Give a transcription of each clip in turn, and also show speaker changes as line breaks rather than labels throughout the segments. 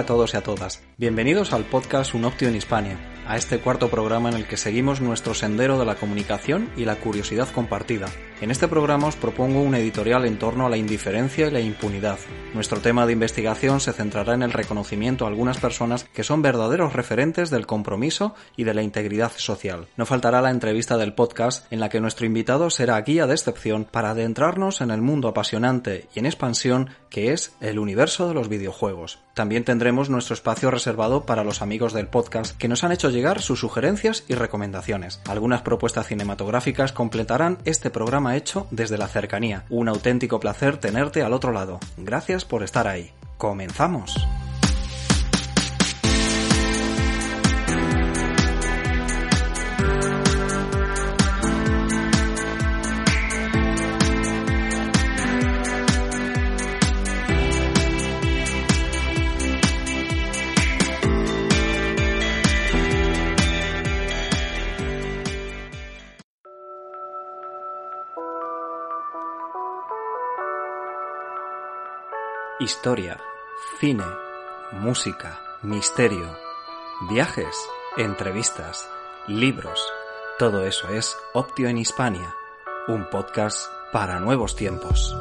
A todos y a todas. Bienvenidos al podcast Un Optio en Hispania, a este cuarto programa en el que seguimos nuestro sendero de la comunicación y la curiosidad compartida. En este programa os propongo un editorial en torno a la indiferencia y la impunidad. Nuestro tema de investigación se centrará en el reconocimiento a algunas personas que son verdaderos referentes del compromiso y de la integridad social. No faltará la entrevista del podcast en la que nuestro invitado será guía de excepción para adentrarnos en el mundo apasionante y en expansión que es el universo de los videojuegos. También tendremos nuestro espacio reservado para los amigos del podcast que nos han hecho llegar sus sugerencias y recomendaciones. Algunas propuestas cinematográficas completarán este programa hecho desde la cercanía. Un auténtico placer tenerte al otro lado. Gracias por estar ahí. ¡Comenzamos! Historia, cine, música, misterio, viajes, entrevistas, libros. Todo eso es Optio en Hispania, un podcast para nuevos tiempos.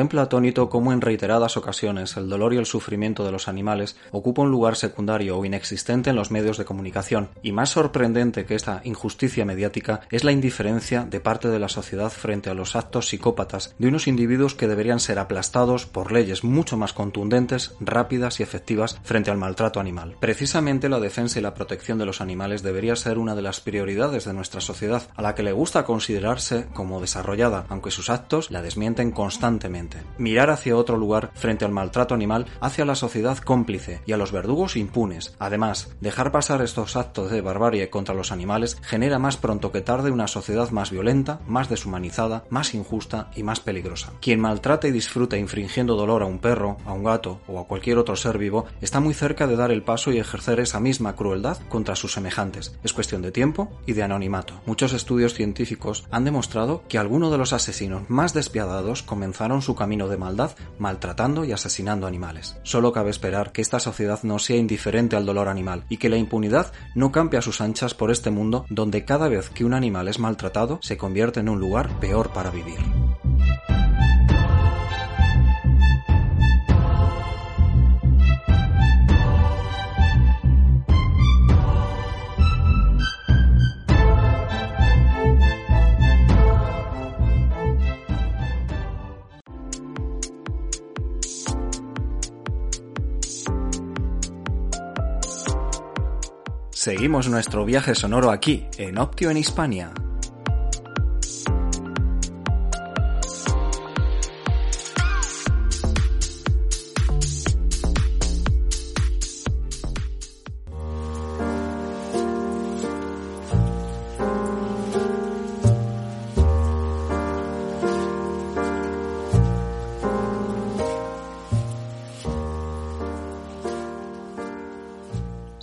Contempla atónito cómo en reiteradas ocasiones el dolor y el sufrimiento de los animales ocupa un lugar secundario o inexistente en los medios de comunicación, y más sorprendente que esta injusticia mediática es la indiferencia de parte de la sociedad frente a los actos psicópatas de unos individuos que deberían ser aplastados por leyes mucho más contundentes, rápidas y efectivas frente al maltrato animal. Precisamente la defensa y la protección de los animales debería ser una de las prioridades de nuestra sociedad, a la que le gusta considerarse como desarrollada, aunque sus actos la desmienten constantemente. Mirar hacia otro lugar frente al maltrato animal hace a la sociedad cómplice y a los verdugos impunes. Además, dejar pasar estos actos de barbarie contra los animales genera más pronto que tarde una sociedad más violenta, más deshumanizada, más injusta y más peligrosa. Quien maltrata y disfruta infringiendo dolor a un perro, a un gato o a cualquier otro ser vivo está muy cerca de dar el paso y ejercer esa misma crueldad contra sus semejantes. Es cuestión de tiempo y de anonimato. Muchos estudios científicos han demostrado que algunos de los asesinos más despiadados comenzaron su camino de maldad maltratando y asesinando animales. Solo cabe esperar que esta sociedad no sea indiferente al dolor animal y que la impunidad no campe a sus anchas por este mundo donde cada vez que un animal es maltratado se convierte en un lugar peor para vivir. Seguimos nuestro viaje sonoro aquí, en Optio en Hispania.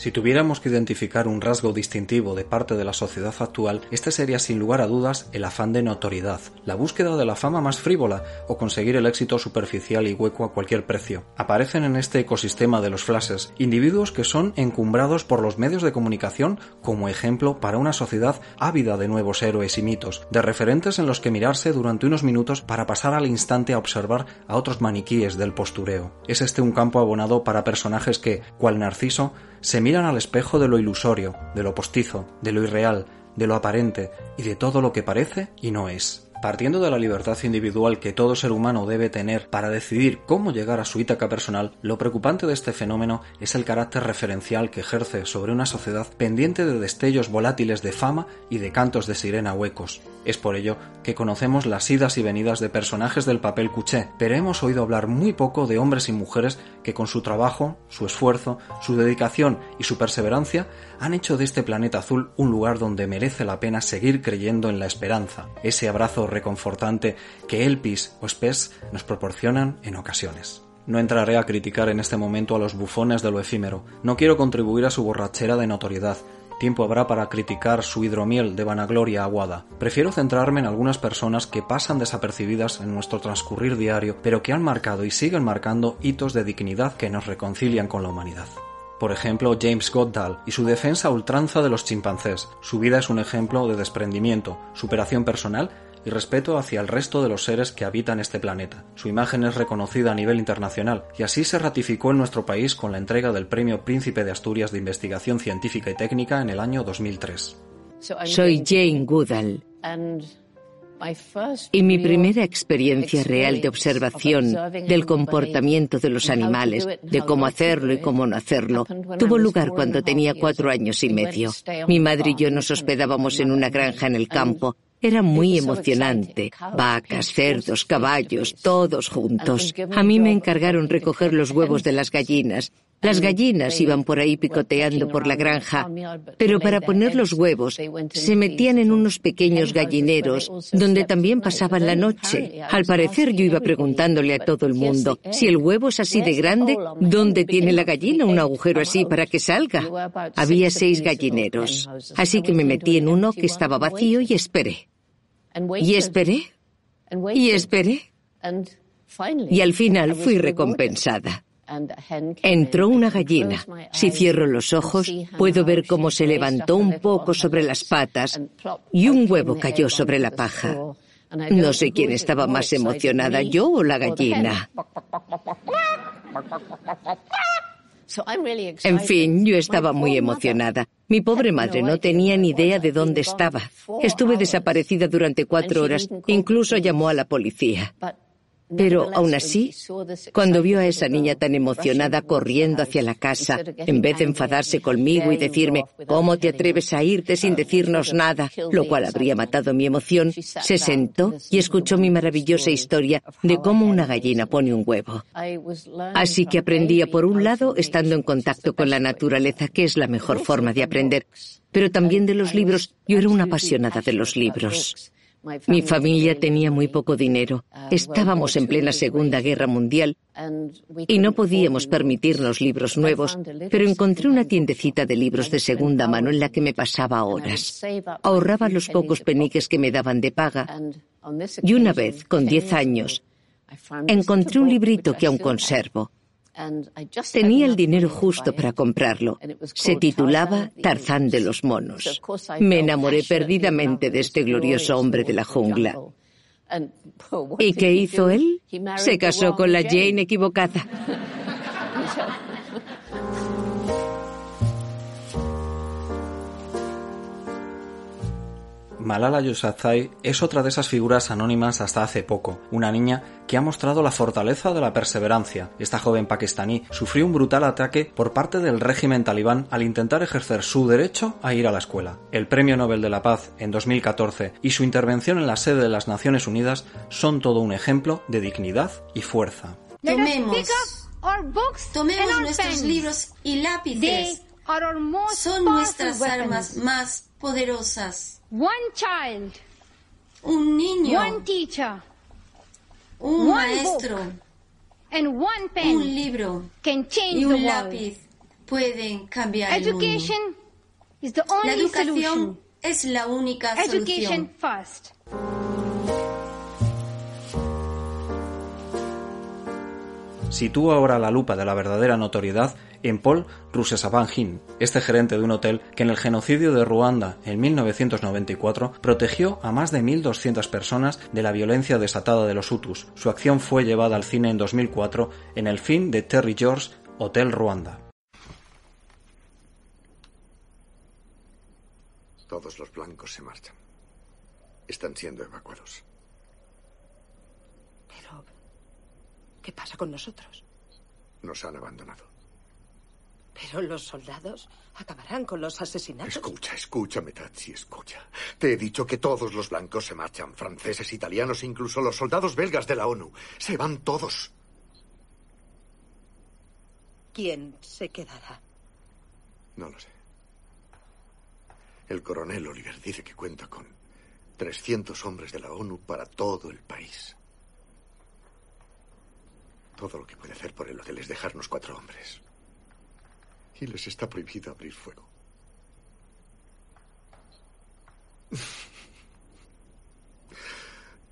Si tuviéramos que identificar un rasgo distintivo de parte de la sociedad actual, este sería sin lugar a dudas el afán de notoriedad, la búsqueda de la fama más frívola o conseguir el éxito superficial y hueco a cualquier precio. Aparecen en este ecosistema de los flashes individuos que son encumbrados por los medios de comunicación como ejemplo para una sociedad ávida de nuevos héroes y mitos, de referentes en los que mirarse durante unos minutos para pasar al instante a observar a otros maniquíes del postureo. Es este un campo abonado para personajes que, cual Narciso, se miran al espejo de lo ilusorio, de lo postizo, de lo irreal, de lo aparente y de todo lo que parece y no es. Partiendo de la libertad individual que todo ser humano debe tener para decidir cómo llegar a su Ítaca personal, lo preocupante de este fenómeno es el carácter referencial que ejerce sobre una sociedad pendiente de destellos volátiles de fama y de cantos de sirena huecos. Es por ello que conocemos las idas y venidas de personajes del papel cuché, pero hemos oído hablar muy poco de hombres y mujeres que con su trabajo, su esfuerzo, su dedicación y su perseverancia han hecho de este planeta azul un lugar donde merece la pena seguir creyendo en la esperanza, ese abrazo reconfortante que Elpis o Spes nos proporcionan en ocasiones. No entraré a criticar en este momento a los bufones de lo efímero, no quiero contribuir a su borrachera de notoriedad, tiempo habrá para criticar su hidromiel de vanagloria aguada. Prefiero centrarme en algunas personas que pasan desapercibidas en nuestro transcurrir diario, pero que han marcado y siguen marcando hitos de dignidad que nos reconcilian con la humanidad. Por ejemplo, James Goddard y su defensa a ultranza de los chimpancés. Su vida es un ejemplo de desprendimiento, superación personal y respeto hacia el resto de los seres que habitan este planeta. Su imagen es reconocida a nivel internacional y así se ratificó en nuestro país con la entrega del Premio Príncipe de Asturias de Investigación Científica y Técnica en el año 2003.
Soy Jane Goodall. Y mi primera experiencia real de observación del comportamiento de los animales, de cómo hacerlo y cómo no hacerlo, tuvo lugar cuando tenía cuatro años y medio. Mi madre y yo nos hospedábamos en una granja en el campo era muy emocionante. Vacas, cerdos, caballos, todos juntos. A mí me encargaron recoger los huevos de las gallinas. Las gallinas iban por ahí picoteando por la granja, pero para poner los huevos se metían en unos pequeños gallineros donde también pasaban la noche. Al parecer yo iba preguntándole a todo el mundo, si el huevo es así de grande, ¿dónde tiene la gallina un agujero así para que salga? Había seis gallineros, así que me metí en uno que estaba vacío y esperé. Y esperé. Y esperé. Y al final fui recompensada. Entró una gallina. Si cierro los ojos, puedo ver cómo se levantó un poco sobre las patas y un huevo cayó sobre la paja. No sé quién estaba más emocionada, yo o la gallina. En fin, yo estaba muy emocionada. Mi pobre madre no tenía ni idea de dónde estaba. Estuve desaparecida durante cuatro horas. Incluso llamó a la policía. Pero aún así, cuando vio a esa niña tan emocionada corriendo hacia la casa, en vez de enfadarse conmigo y decirme, ¿cómo te atreves a irte sin decirnos nada? Lo cual habría matado mi emoción, se sentó y escuchó mi maravillosa historia de cómo una gallina pone un huevo. Así que aprendía, por un lado, estando en contacto con la naturaleza, que es la mejor forma de aprender, pero también de los libros. Yo era una apasionada de los libros. Mi familia tenía muy poco dinero. Estábamos en plena Segunda Guerra Mundial y no podíamos permitirnos libros nuevos, pero encontré una tiendecita de libros de segunda mano en la que me pasaba horas. Ahorraba los pocos peniques que me daban de paga y una vez, con diez años, encontré un librito que aún conservo. Tenía el dinero justo para comprarlo. Se titulaba Tarzán de los monos. Me enamoré perdidamente de este glorioso hombre de la jungla. ¿Y qué hizo él? Se casó con la Jane equivocada.
Malala Yousafzai es otra de esas figuras anónimas hasta hace poco, una niña que ha mostrado la fortaleza de la perseverancia. Esta joven pakistaní sufrió un brutal ataque por parte del régimen talibán al intentar ejercer su derecho a ir a la escuela. El Premio Nobel de la Paz en 2014 y su intervención en la sede de las Naciones Unidas son todo un ejemplo de dignidad y fuerza.
Tomemos, tomemos nuestros libros y lápices. Son nuestras armas más poderosas.
One child,
un niño,
one teacher,
un
one
maestro,
book, and one pen
un libro
can change
y
the
un
world.
lápiz pueden cambiar el mundo.
Education is the
La
only
educación
solution.
es la única
Education
solución.
first.
Sitúa ahora la lupa de la verdadera notoriedad en Paul Rusesabagin, este gerente de un hotel que en el genocidio de Ruanda en 1994 protegió a más de 1.200 personas de la violencia desatada de los Hutus. Su acción fue llevada al cine en 2004 en el film de Terry George, Hotel Ruanda.
Todos los blancos se marchan. Están siendo evacuados.
Pero, ¿qué pasa con nosotros?
Nos han abandonado.
Pero los soldados acabarán con los asesinatos.
Escucha, escúchame, Tatsi, escucha. Te he dicho que todos los blancos se marchan. Franceses, italianos, incluso los soldados belgas de la ONU. Se van todos.
¿Quién se quedará?
No lo sé. El coronel Oliver dice que cuenta con 300 hombres de la ONU para todo el país. Todo lo que puede hacer por el hotel es dejarnos cuatro hombres. Y les está prohibido abrir fuego.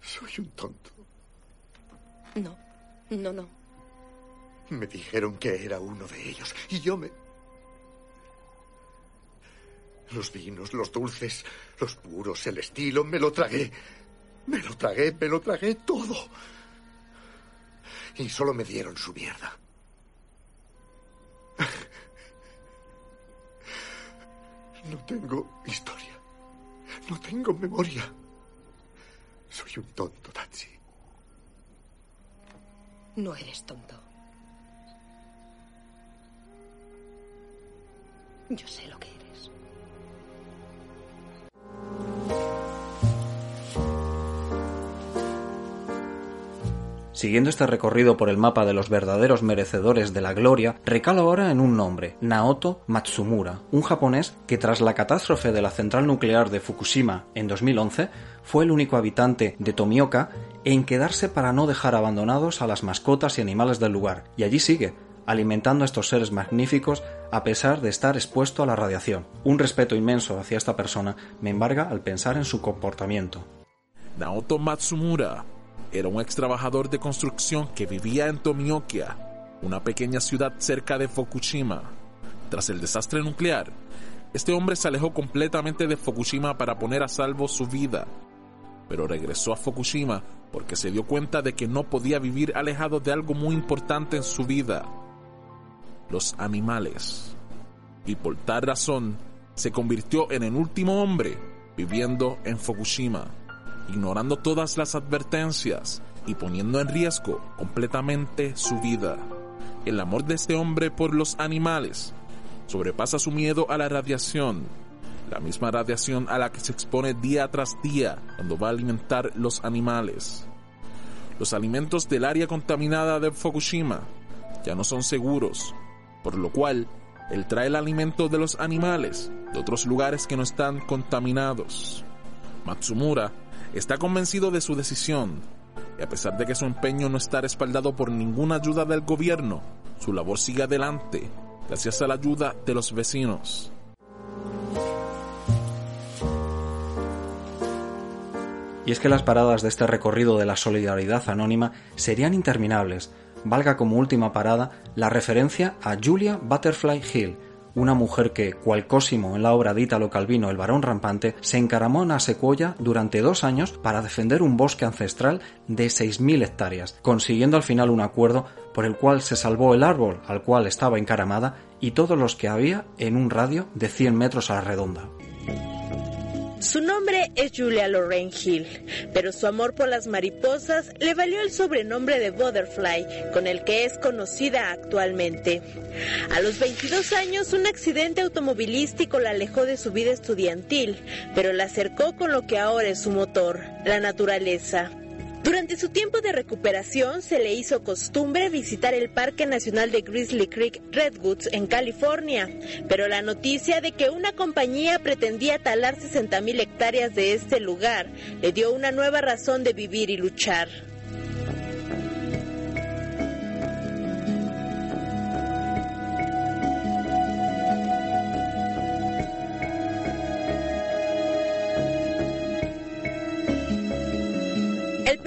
Soy un tonto.
No, no, no.
Me dijeron que era uno de ellos. Y yo me... Los vinos, los dulces, los puros, el estilo, me lo tragué. Me lo tragué, me lo tragué todo. Y solo me dieron su mierda. No tengo historia. No tengo memoria. Soy un tonto, Tatsi.
No eres tonto. Yo sé lo que eres.
Siguiendo este recorrido por el mapa de los verdaderos merecedores de la gloria, recala ahora en un nombre, Naoto Matsumura, un japonés que tras la catástrofe de la central nuclear de Fukushima en 2011 fue el único habitante de Tomioka en quedarse para no dejar abandonados a las mascotas y animales del lugar, y allí sigue, alimentando a estos seres magníficos a pesar de estar expuesto a la radiación. Un respeto inmenso hacia esta persona me embarga al pensar en su comportamiento.
Naoto Matsumura era un ex trabajador de construcción que vivía en Tomioka, una pequeña ciudad cerca de Fukushima. Tras el desastre nuclear, este hombre se alejó completamente de Fukushima para poner a salvo su vida, pero regresó a Fukushima porque se dio cuenta de que no podía vivir alejado de algo muy importante en su vida, los animales. Y por tal razón, se convirtió en el último hombre viviendo en Fukushima ignorando todas las advertencias y poniendo en riesgo completamente su vida. El amor de este hombre por los animales sobrepasa su miedo a la radiación, la misma radiación a la que se expone día tras día cuando va a alimentar los animales. Los alimentos del área contaminada de Fukushima ya no son seguros, por lo cual él trae el alimento de los animales de otros lugares que no están contaminados. Matsumura está convencido de su decisión y a pesar de que su empeño no está respaldado por ninguna ayuda del gobierno, su labor sigue adelante gracias a la ayuda de los vecinos.
Y es que las paradas de este recorrido de la solidaridad anónima serían interminables. Valga como última parada la referencia a Julia Butterfly Hill, una mujer que, cual Cosimo en la obra de Italo Calvino El varón rampante, se encaramó en la secuoya durante dos años para defender un bosque ancestral de 6.000 hectáreas, consiguiendo al final un acuerdo por el cual se salvó el árbol al cual estaba encaramada y todos los que había en un radio de 100 metros a la redonda.
Su nombre es Julia Lorraine Hill, pero su amor por las mariposas le valió el sobrenombre de Butterfly, con el que es conocida actualmente. A los 22 años, un accidente automovilístico la alejó de su vida estudiantil, pero la acercó con lo que ahora es su motor, la naturaleza. Durante su tiempo de recuperación se le hizo costumbre visitar el Parque Nacional de Grizzly Creek Redwoods en California, pero la noticia de que una compañía pretendía talar 60.000 hectáreas de este lugar le dio una nueva razón de vivir y luchar.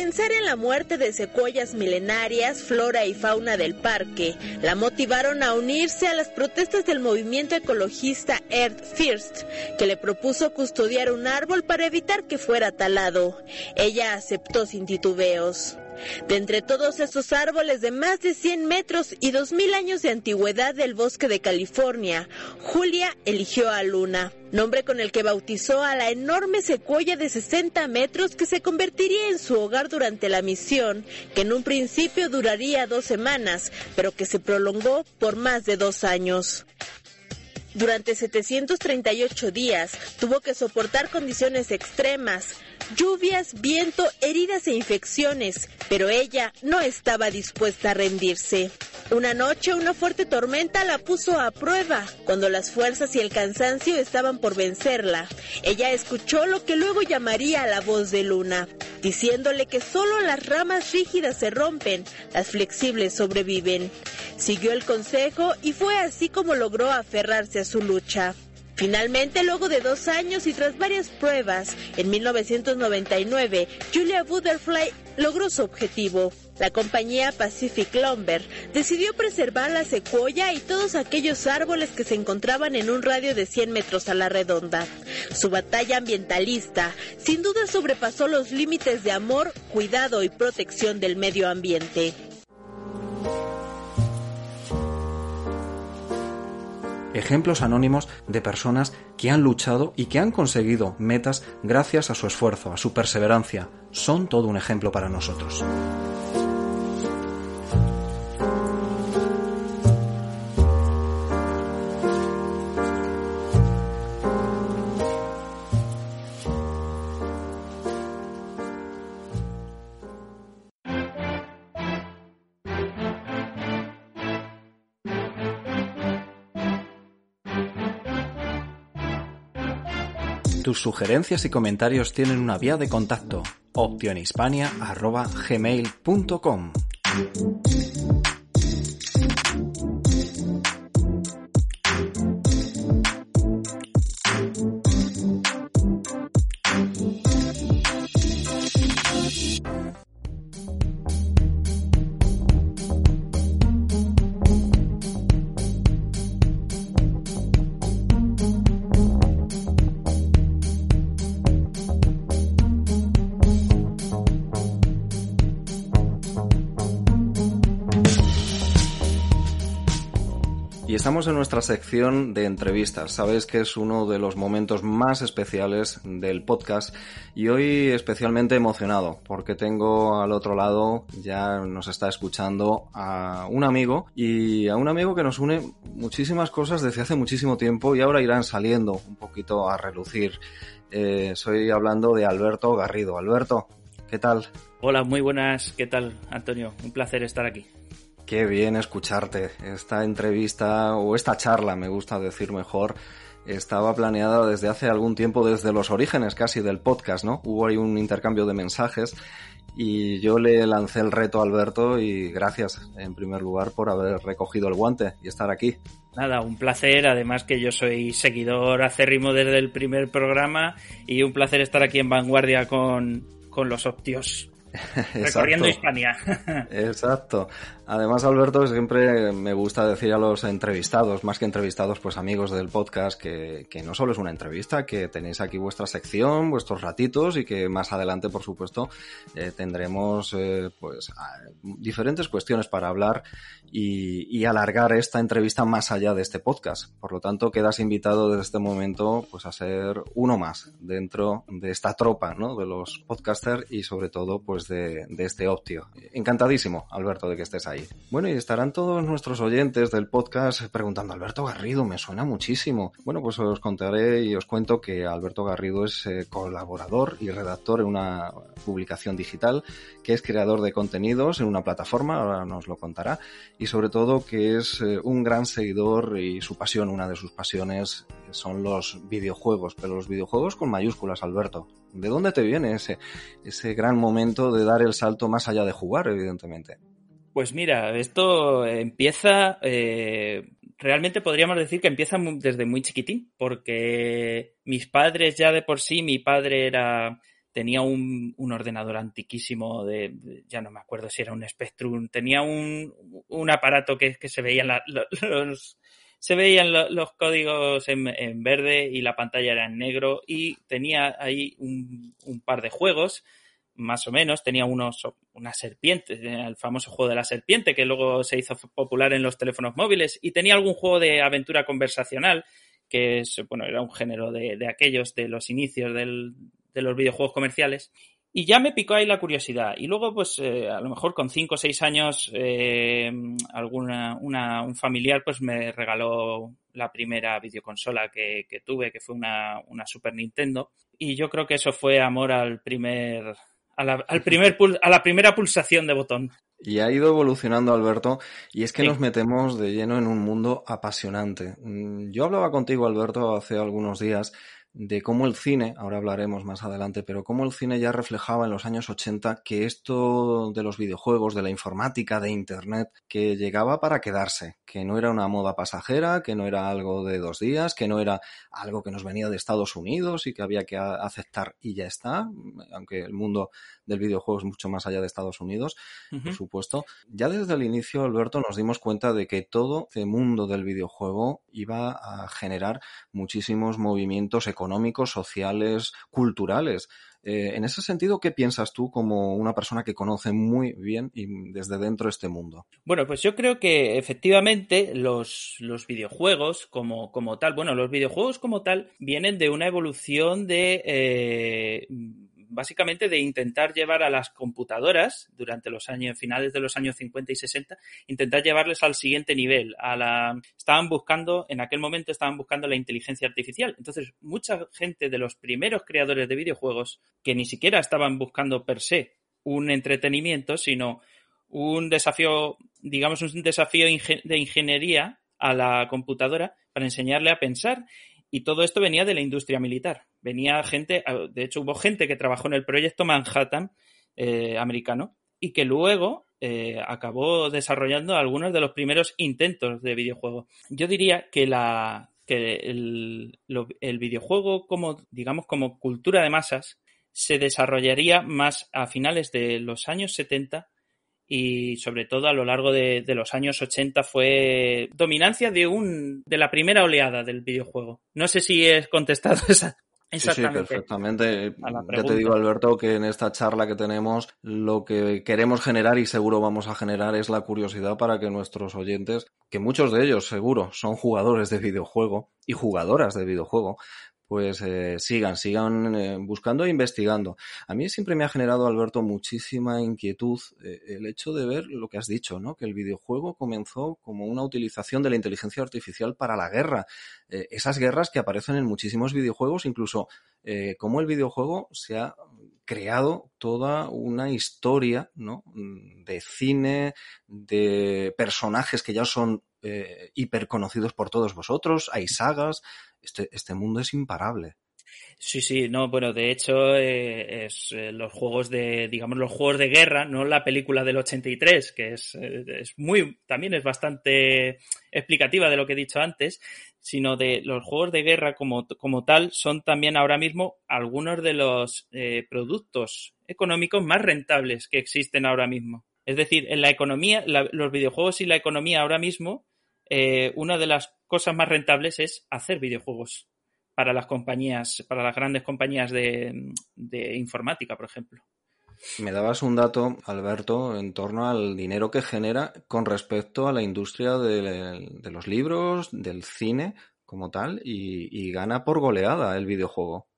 Pensar en la muerte de secuoyas milenarias, flora y fauna del parque, la motivaron a unirse a las protestas del movimiento ecologista Earth First, que le propuso custodiar un árbol para evitar que fuera talado. Ella aceptó sin titubeos. De entre todos esos árboles de más de 100 metros y 2.000 años de antigüedad del bosque de California, Julia eligió a Luna, nombre con el que bautizó a la enorme secuoya de 60 metros que se convertiría en su hogar durante la misión, que en un principio duraría dos semanas, pero que se prolongó por más de dos años. Durante 738 días tuvo que soportar condiciones extremas, lluvias, viento, heridas e infecciones, pero ella no estaba dispuesta a rendirse. Una noche una fuerte tormenta la puso a prueba. Cuando las fuerzas y el cansancio estaban por vencerla, ella escuchó lo que luego llamaría la voz de Luna, diciéndole que solo las ramas rígidas se rompen, las flexibles sobreviven. Siguió el consejo y fue así como logró aferrarse a su lucha. Finalmente, luego de dos años y tras varias pruebas, en 1999, Julia Butterfly logró su objetivo. La compañía Pacific Lumber decidió preservar la secuoya y todos aquellos árboles que se encontraban en un radio de 100 metros a la redonda. Su batalla ambientalista sin duda sobrepasó los límites de amor, cuidado y protección del medio ambiente.
Ejemplos anónimos de personas que han luchado y que han conseguido metas gracias a su esfuerzo, a su perseverancia. Son todo un ejemplo para nosotros. Tus sugerencias y comentarios tienen una vía de contacto. Optionhispania.gmail.com en nuestra sección de entrevistas. Sabes que es uno de los momentos más especiales del podcast y hoy especialmente emocionado porque tengo al otro lado, ya nos está escuchando a un amigo y a un amigo que nos une muchísimas cosas desde hace muchísimo tiempo y ahora irán saliendo un poquito a relucir. Eh, estoy hablando de Alberto Garrido. Alberto, ¿qué tal?
Hola, muy buenas. ¿Qué tal, Antonio? Un placer estar aquí.
Qué bien escucharte. Esta entrevista o esta charla, me gusta decir mejor, estaba planeada desde hace algún tiempo, desde los orígenes casi del podcast, ¿no? Hubo ahí un intercambio de mensajes y yo le lancé el reto a Alberto y gracias en primer lugar por haber recogido el guante y estar aquí.
Nada, un placer, además que yo soy seguidor acérrimo desde el primer programa y un placer estar aquí en vanguardia con, con los Optios. Recorriendo Hispania.
Exacto. Además, Alberto, siempre me gusta decir a los entrevistados, más que entrevistados, pues amigos del podcast, que, que, no solo es una entrevista, que tenéis aquí vuestra sección, vuestros ratitos y que más adelante, por supuesto, eh, tendremos eh, pues diferentes cuestiones para hablar y, y, alargar esta entrevista más allá de este podcast. Por lo tanto, quedas invitado desde este momento pues a ser uno más dentro de esta tropa, ¿no? De los podcasters y sobre todo, pues de, de este Optio. Encantadísimo, Alberto, de que estés ahí. Bueno, y estarán todos nuestros oyentes del podcast preguntando, Alberto Garrido, me suena muchísimo. Bueno, pues os contaré y os cuento que Alberto Garrido es eh, colaborador y redactor en una publicación digital, que es creador de contenidos en una plataforma, ahora nos lo contará, y sobre todo que es eh, un gran seguidor y su pasión, una de sus pasiones son los videojuegos, pero los videojuegos con mayúsculas, Alberto. ¿De dónde te viene ese, ese gran momento de dar el salto más allá de jugar, evidentemente?
Pues mira, esto empieza, eh, realmente podríamos decir que empieza desde muy chiquitín, porque mis padres ya de por sí, mi padre era tenía un, ordenador antiquísimo de, ya no me acuerdo si era un Spectrum, tenía un, un aparato que, se veían los, se veían los códigos en, verde y la pantalla era en negro y tenía ahí un, un par de juegos más o menos, tenía unos, una serpiente, el famoso juego de la serpiente que luego se hizo popular en los teléfonos móviles y tenía algún juego de aventura conversacional que es, bueno, era un género de, de aquellos de los inicios del, de los videojuegos comerciales. Y ya me picó ahí la curiosidad. Y luego, pues, eh, a lo mejor con 5 o 6 años, eh, alguna, una, un familiar, pues, me regaló la primera videoconsola que, que tuve, que fue una, una, Super Nintendo. Y yo creo que eso fue amor al primer, a la, al primer a la primera pulsación de botón.
Y ha ido evolucionando, Alberto, y es que nos metemos de lleno en un mundo apasionante. Mm, yo hablaba contigo, Alberto, hace algunos días de cómo el cine, ahora hablaremos más adelante, pero cómo el cine ya reflejaba en los años 80 que esto de los videojuegos, de la informática, de Internet, que llegaba para quedarse, que no era una moda pasajera, que no era algo de dos días, que no era algo que nos venía de Estados Unidos y que había que aceptar y ya está, aunque el mundo del videojuego es mucho más allá de Estados Unidos, por supuesto. Ya desde el inicio, Alberto, nos dimos cuenta de que todo el mundo del videojuego iba a generar muchísimos movimientos económicos, sociales, culturales. Eh, en ese sentido, ¿qué piensas tú como una persona que conoce muy bien y desde dentro este mundo?
Bueno, pues yo creo que efectivamente los, los videojuegos como, como tal, bueno, los videojuegos como tal vienen de una evolución de... Eh, básicamente de intentar llevar a las computadoras durante los años finales de los años 50 y 60, intentar llevarles al siguiente nivel, a la estaban buscando en aquel momento estaban buscando la inteligencia artificial. Entonces, mucha gente de los primeros creadores de videojuegos que ni siquiera estaban buscando per se un entretenimiento, sino un desafío, digamos un desafío de ingeniería a la computadora para enseñarle a pensar y todo esto venía de la industria militar. Venía gente, de hecho hubo gente que trabajó en el proyecto Manhattan eh, americano y que luego eh, acabó desarrollando algunos de los primeros intentos de videojuego. Yo diría que la que el, el videojuego como digamos como cultura de masas se desarrollaría más a finales de los años 70 y sobre todo a lo largo de, los años 80 fue dominancia de un de la primera oleada del videojuego. No sé si he contestado esa. Exactamente.
Sí, perfectamente. Ya te digo, Alberto, que en esta charla que tenemos lo que queremos generar y seguro vamos a generar es la curiosidad para que nuestros oyentes, que muchos de ellos seguro son jugadores de videojuego y jugadoras de videojuego, pues eh, sigan, sigan eh, buscando e investigando. A mí siempre me ha generado, Alberto, muchísima inquietud eh, el hecho de ver lo que has dicho, ¿no? Que el videojuego comenzó como una utilización de la inteligencia artificial para la guerra. esas guerras que aparecen en muchísimos videojuegos, incluso cómo el videojuego se ha creado toda una historia, ¿no? De cine, de personajes que ya son eh, hiper conocidos por todos vosotros, hay sagas, este, este mundo es imparable.
Sí, sí, no, bueno, de hecho eh, es eh, los juegos de, digamos, los juegos de guerra, no la película del 83, que es, eh, es muy, también es bastante explicativa de lo que he dicho antes, sino de los juegos de guerra como, como tal son también ahora mismo algunos de los productos económicos más rentables que existen ahora mismo. Es decir, en la economía, los videojuegos y la economía ahora mismo, una de las cosas más rentables es hacer videojuegos para las compañías, para las grandes compañías de, informática, por ejemplo.
Me dabas un dato, Alberto, en torno al dinero que genera con respecto a la industria de, los libros, del cine como tal, y, gana por goleada el videojuego.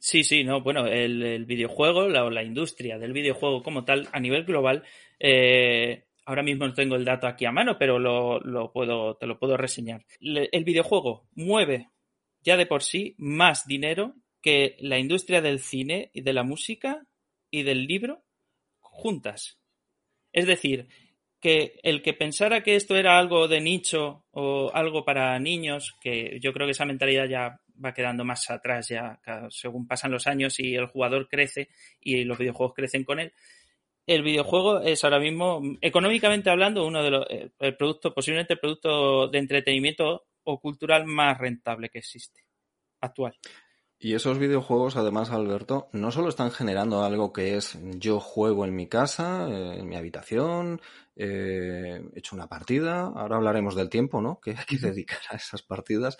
Sí, sí, no, bueno, el, videojuego, la, la, industria del videojuego como tal, a nivel global, eh, ahora mismo no tengo el dato aquí a mano, pero lo, puedo, te lo puedo reseñar. el videojuego mueve ya de por sí más dinero que la industria del cine y de la música y del libro juntas. Es decir, que el que pensara que esto era algo de nicho o algo para niños, que yo creo que esa mentalidad ya va quedando más atrás ya según pasan los años y el jugador crece y los videojuegos crecen con él. El videojuego es ahora mismo, económicamente hablando, uno de los eh, el producto, posiblemente el producto de entretenimiento o cultural más rentable que existe actual.
Y esos videojuegos, además, Alberto, no solo están generando algo que es yo juego en mi casa, eh, en mi habitación, eh, he hecho una partida, ahora hablaremos del tiempo, ¿no? Que hay que dedicar a esas partidas,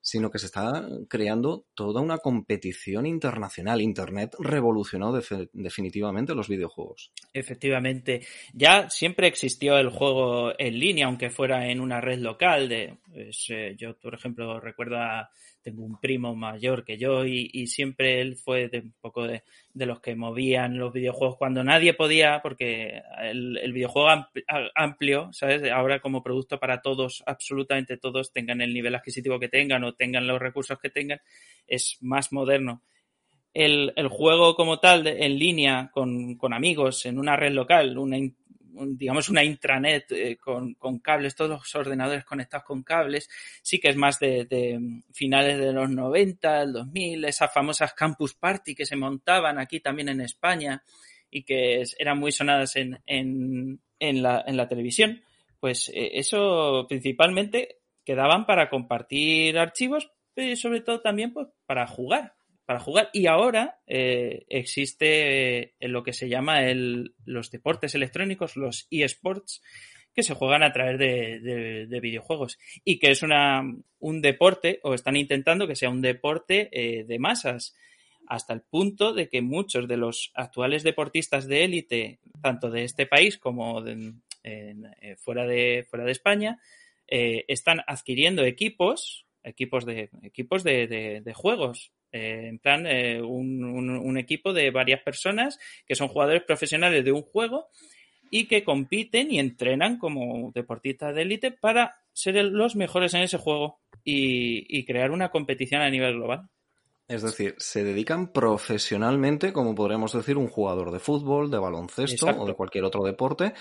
sino que se está creando toda una competición internacional. Internet revolucionó definitivamente los videojuegos.
Efectivamente, ya siempre existió el juego en línea, aunque fuera en una red local. De, pues, eh, yo, por ejemplo, recuerdo a tengo un primo mayor que yo y, siempre él fue de un poco de, los que movían los videojuegos cuando nadie podía, porque el, videojuego amplio, ¿sabes? Ahora como producto para todos, absolutamente todos, tengan el nivel adquisitivo que tengan o tengan los recursos que tengan, es más moderno. El, juego como tal, en línea, con, amigos, en una red local, una, digamos, una intranet eh, con, cables, todos los ordenadores conectados con cables, sí que es más de, finales de los 90, el 2000, esas famosas campus party que se montaban aquí también en España y que eran muy sonadas en, en, la, en la televisión, pues eh, eso principalmente quedaban para compartir archivos, pero sobre todo también pues, para jugar para jugar. Y ahora eh, existe eh, lo que se llama el, los deportes electrónicos, los eSports, que se juegan a través de, videojuegos. Y que es una, un deporte, o están intentando que sea un deporte eh, de masas. Hasta el punto de que muchos de los actuales deportistas de élite, tanto de este país como de, fuera, de, fuera de España, están adquiriendo equipos, equipos de, equipos de, juegos eh, en plan, eh, un, equipo de varias personas que son jugadores profesionales de un juego y que compiten y entrenan como deportistas de élite para ser los mejores en ese juego y crear una competición a nivel global.
Es decir, se dedican profesionalmente, como podríamos decir, un jugador de fútbol, de baloncesto o de cualquier otro deporte,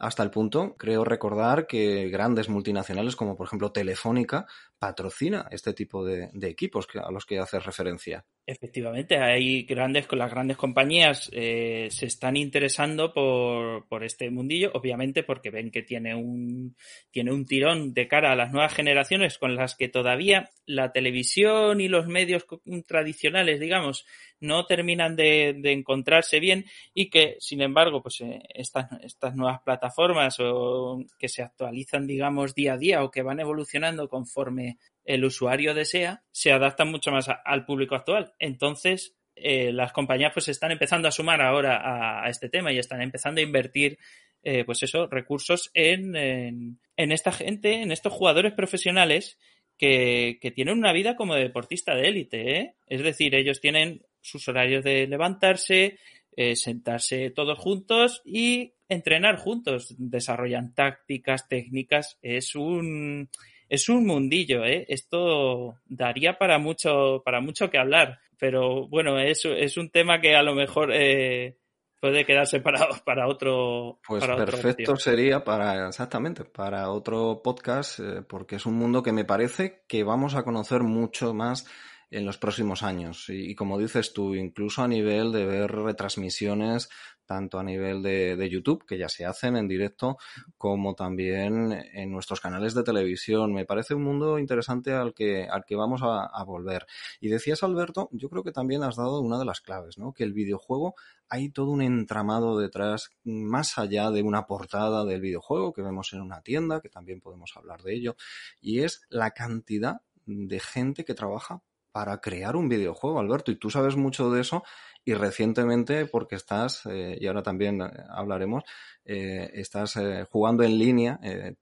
hasta el punto, creo recordar, que grandes multinacionales como por ejemplo Telefónica patrocina este tipo de, equipos a los que hace referencia.
Efectivamente, hay grandes, las grandes compañías eh, se están interesando por, por, este mundillo, obviamente porque ven que tiene un, tiene un tirón de cara a las nuevas generaciones con las que todavía la televisión y los medios tradicionales, digamos, no terminan de, encontrarse bien y que, sin embargo, pues eh, estas, estas nuevas plataformas o que se actualizan, digamos, día a día o que van evolucionando conforme el usuario desea, se adaptan mucho más al público actual. Entonces, eh, las compañías pues están empezando a sumar ahora a, este tema y están empezando a invertir eh, pues eso, recursos en, en, esta gente, en estos jugadores profesionales que, que tienen una vida como deportista de élite, ¿eh? Es decir, ellos tienen sus horarios de levantarse, eh, sentarse todos juntos y entrenar juntos. Desarrollan tácticas, técnicas. Es un, es un mundillo, ¿eh? Esto daría para mucho, para mucho que hablar. Pero bueno, es, es un tema que a lo mejor eh, puede quedarse para, para otro.
Pues perfecto sería para, exactamente, para otro podcast, eh, porque es un mundo que me parece que vamos a conocer mucho más en los próximos años. Y, como dices tú, incluso a nivel de ver retransmisiones, tanto a nivel de, YouTube, que ya se hacen en directo, como también en nuestros canales de televisión. Me parece un mundo interesante al que, al que vamos a, a volver. Y decías, Alberto, yo creo que también has dado una de las claves, ¿no? Que el videojuego hay todo un entramado detrás, más allá de una portada del videojuego que vemos en una tienda, que también podemos hablar de ello, y es la cantidad de gente que trabaja para crear un videojuego, Alberto, y tú sabes mucho de eso y recientemente, porque estás, eh, y ahora también eh, hablaremos, eh, estás jugando en línea,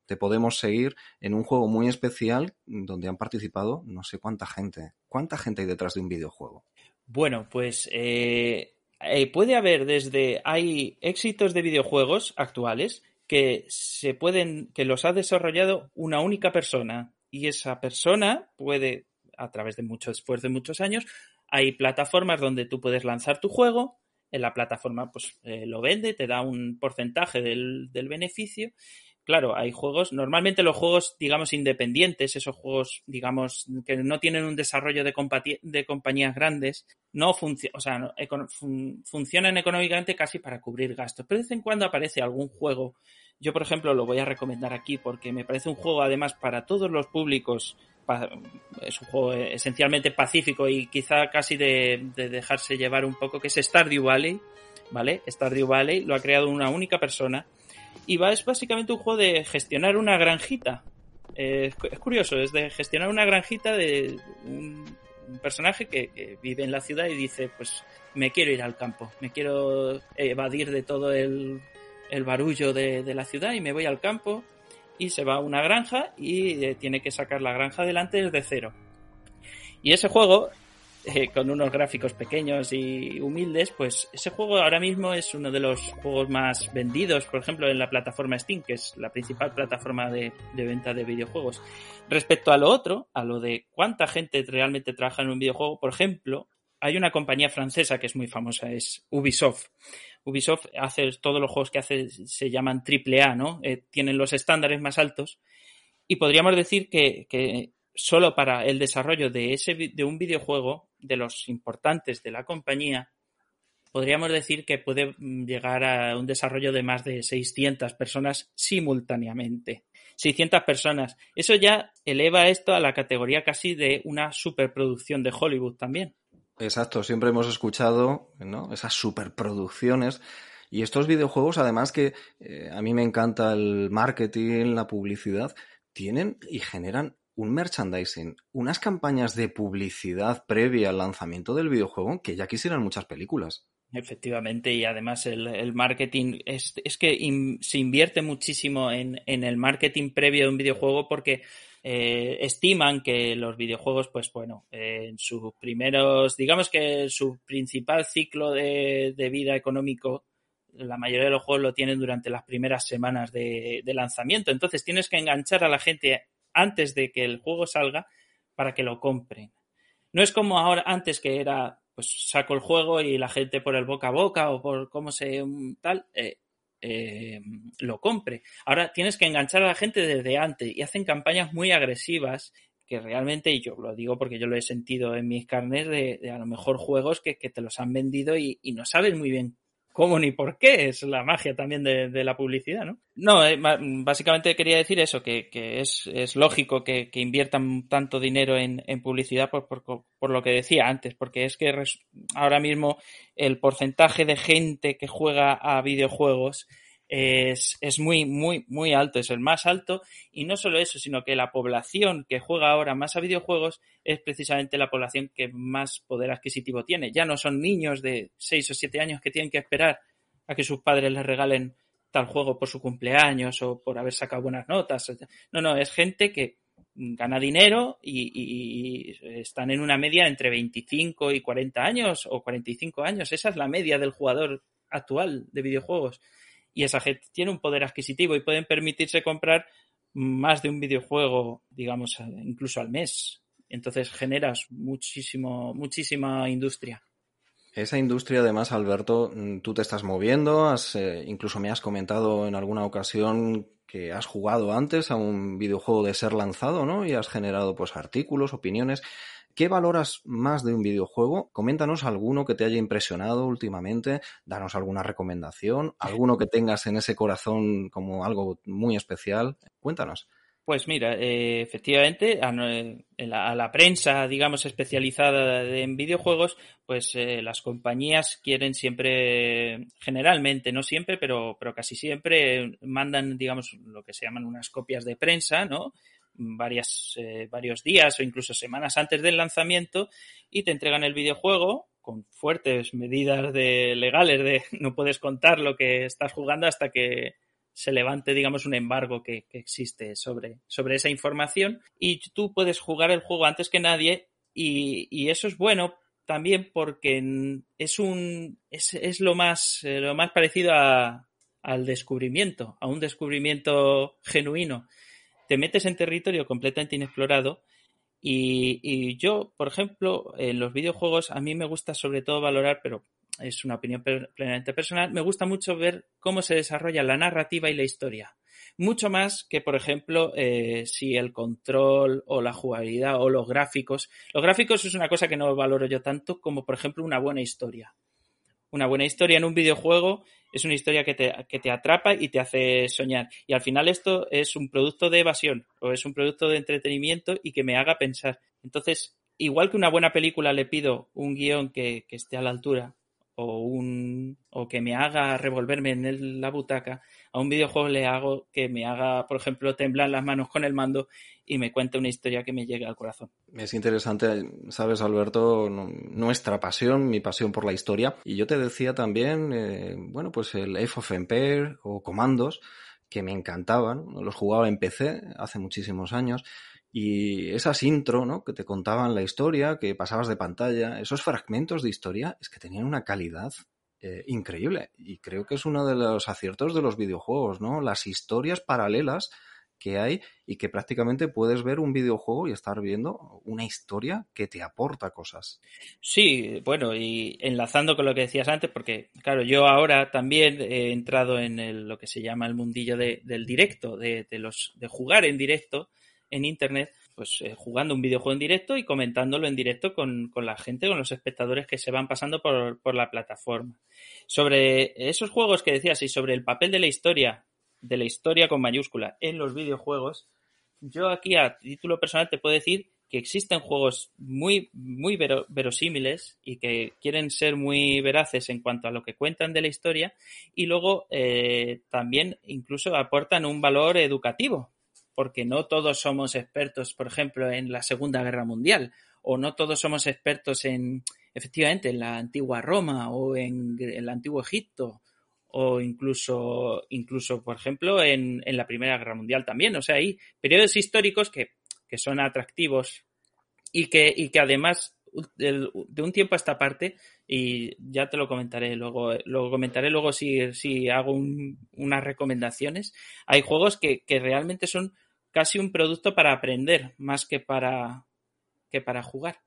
te podemos seguir en un juego muy especial donde han participado no sé cuánta gente. ¿Cuánta gente hay detrás de un videojuego?
Bueno, pues puede haber desde, hay éxitos de videojuegos actuales que se pueden, que los ha desarrollado una única persona y esa persona puede a través de mucho después de muchos años. Hay plataformas donde tú puedes lanzar tu juego, en la plataforma pues eh, lo vende, te da un porcentaje del, beneficio. Claro, hay juegos, normalmente los juegos, digamos, independientes, esos juegos, digamos, que no tienen un desarrollo de, de compañías grandes, no funcionan, o sea, funcionan económicamente casi para cubrir gastos. Pero de vez en cuando aparece algún juego Yo, por ejemplo, lo voy a recomendar aquí porque me parece un juego, además, para todos los públicos. Es un juego esencialmente pacífico y quizá casi de, de dejarse llevar un poco, que es Stardew Valley. ¿Vale? Stardew Valley lo ha creado una única persona. Y va, es básicamente un juego de gestionar una granjita. es curioso, es de gestionar una granjita de un, personaje que, vive en la ciudad y dice, pues me quiero ir al campo, me quiero evadir de todo el, el barullo de, la ciudad y me voy al campo y se va a una granja y eh, tiene que sacar la granja adelante desde cero. Y ese juego, eh, con unos gráficos pequeños y humildes, pues ese juego ahora mismo es uno de los juegos más vendidos, por ejemplo, en la plataforma Steam, que es la principal plataforma de, de venta de videojuegos. Respecto a lo otro, a lo de cuánta gente realmente trabaja en un videojuego, por ejemplo, hay una compañía francesa que es muy famosa, es Ubisoft. Ubisoft hace todos los juegos que hace se llaman AAA, ¿no? Eh, tienen los estándares más altos y podríamos decir que, que, solo para el desarrollo de ese de un videojuego de los importantes de la compañía podríamos decir que puede llegar a un desarrollo de más de 600 personas simultáneamente. 600 personas. Eso ya eleva esto a la categoría casi de una superproducción de Hollywood también.
Exacto, siempre hemos escuchado ¿no? esas superproducciones y estos videojuegos, además que eh, a mí me encanta el marketing, la publicidad, tienen y generan un merchandising, unas campañas de publicidad previa al lanzamiento del videojuego que ya quisieran muchas películas.
Efectivamente, y además el, marketing es, es que se invierte muchísimo en, en, el marketing previo de un videojuego porque eh, estiman que los videojuegos, pues bueno, eh, en sus primeros, digamos que su principal ciclo de, de, vida económico, la mayoría de los juegos lo tienen durante las primeras semanas de, lanzamiento. Entonces tienes que enganchar a la gente antes de que el juego salga para que lo compren. No es como ahora antes que era pues saco el juego y la gente por el boca a boca o por cómo se tal eh, eh, lo compre. Ahora tienes que enganchar a la gente desde antes y hacen campañas muy agresivas que realmente, y yo lo digo porque yo lo he sentido en mis carnes, de, a lo mejor juegos que, que te los han vendido y, y, no sabes muy bien cómo ni por qué, es la magia también de, la publicidad, ¿no? No, eh, básicamente quería decir eso, que, es, lógico que, inviertan tanto dinero en, publicidad por, lo que decía antes, porque es que ahora mismo el porcentaje de gente que juega a videojuegos es, es, muy, muy, muy alto, es el más alto. Y no solo eso, sino que la población que juega ahora más a videojuegos es precisamente la población que más poder adquisitivo tiene. Ya no son niños de 6 o 7 años que tienen que esperar a que sus padres les regalen tal juego por su cumpleaños o por haber sacado buenas notas. No, no, es gente que gana dinero y, están en una media entre 25 y 40 años o 45 años. Esa es la media del jugador actual de videojuegos y esa gente tiene un poder adquisitivo y pueden permitirse comprar más de un videojuego, digamos, incluso al mes. Entonces generas muchísimo, muchísima industria.
Esa industria, además, Alberto, tú te estás moviendo, has, eh, incluso me has comentado en alguna ocasión que has jugado antes a un videojuego de ser lanzado, ¿no? Y has generado, pues, artículos, opiniones. ¿Qué valoras más de un videojuego? Coméntanos alguno que te haya impresionado últimamente, danos alguna recomendación, alguno que tengas en ese corazón como algo muy especial. Cuéntanos.
Pues mira, eh, efectivamente, a, la, a, la, prensa, digamos, especializada en videojuegos, pues eh, las compañías quieren siempre, generalmente, no siempre, pero, pero casi siempre, mandan, digamos, lo que se llaman unas copias de prensa, ¿no? Varias, eh, varios días o incluso semanas antes del lanzamiento y te entregan el videojuego con fuertes medidas de, legales de no puedes contar lo que estás jugando hasta que se levante, digamos, un embargo que, que existe sobre, sobre esa información. Y tú puedes jugar el juego antes que nadie y, y eso es bueno también porque es un es, es lo más eh, lo más parecido a, al descubrimiento, a un descubrimiento genuino te metes en territorio completamente inexplorado y, yo, por ejemplo, en los videojuegos a mí me gusta sobre todo valorar, pero es una opinión plenamente personal, me gusta mucho ver cómo se desarrolla la narrativa y la historia. Mucho más que, por ejemplo, eh, si el control o la jugabilidad o los gráficos. Los gráficos es una cosa que no valoro yo tanto como, por ejemplo, una buena historia. Una buena historia en un videojuego es una historia que te, que te atrapa y te hace soñar. Y al final esto es un producto de evasión o es un producto de entretenimiento y que me haga pensar. Entonces, igual que una buena película le pido un guion que, que esté a la altura o, un, o que me haga revolverme en la butaca, a un videojuego le hago que me haga, por ejemplo, temblar las manos con el mando y me cuente una historia que me llegue al corazón.
Es interesante, sabes, Alberto, nuestra pasión, mi pasión por la historia. Y yo te decía también, eh, bueno, pues el Age of Empire o Comandos, que me encantaban. Los jugaba en PC hace muchísimos años. Y esas intro, ¿no? Que te contaban la historia, que pasabas de pantalla, esos fragmentos de historia, es que tenían una calidad eh, increíble. Y creo que es uno de los aciertos de los videojuegos, ¿no? Las historias paralelas que hay y que prácticamente puedes ver un videojuego y estar viendo una historia que te aporta cosas.
Sí, bueno, y enlazando con lo que decías antes, porque claro, yo ahora también he entrado en lo que se llama el mundillo del directo, de, los, de jugar en directo en Internet, pues eh, jugando un videojuego en directo y comentándolo en directo con, la gente, con los espectadores que se van pasando por, por, la plataforma. Sobre esos juegos que decías y sobre el papel de la historia, de la historia con mayúscula en los videojuegos, yo aquí a título personal te puedo decir que existen juegos muy, muy verosímiles y que quieren ser muy veraces en cuanto a lo que cuentan de la historia y luego eh, también incluso aportan un valor educativo porque no todos somos expertos, por ejemplo, en la Segunda Guerra Mundial, o no todos somos expertos en, efectivamente, en la antigua Roma o en, el antiguo Egipto, o incluso, incluso por ejemplo, en, en, la Primera Guerra Mundial también. O sea, hay periodos históricos que, que son atractivos y que, y que además de, un tiempo a esta parte, y ya te lo comentaré luego, lo comentaré luego si, si hago un, unas recomendaciones, hay juegos que, que realmente son casi un producto para aprender más que para, que para jugar.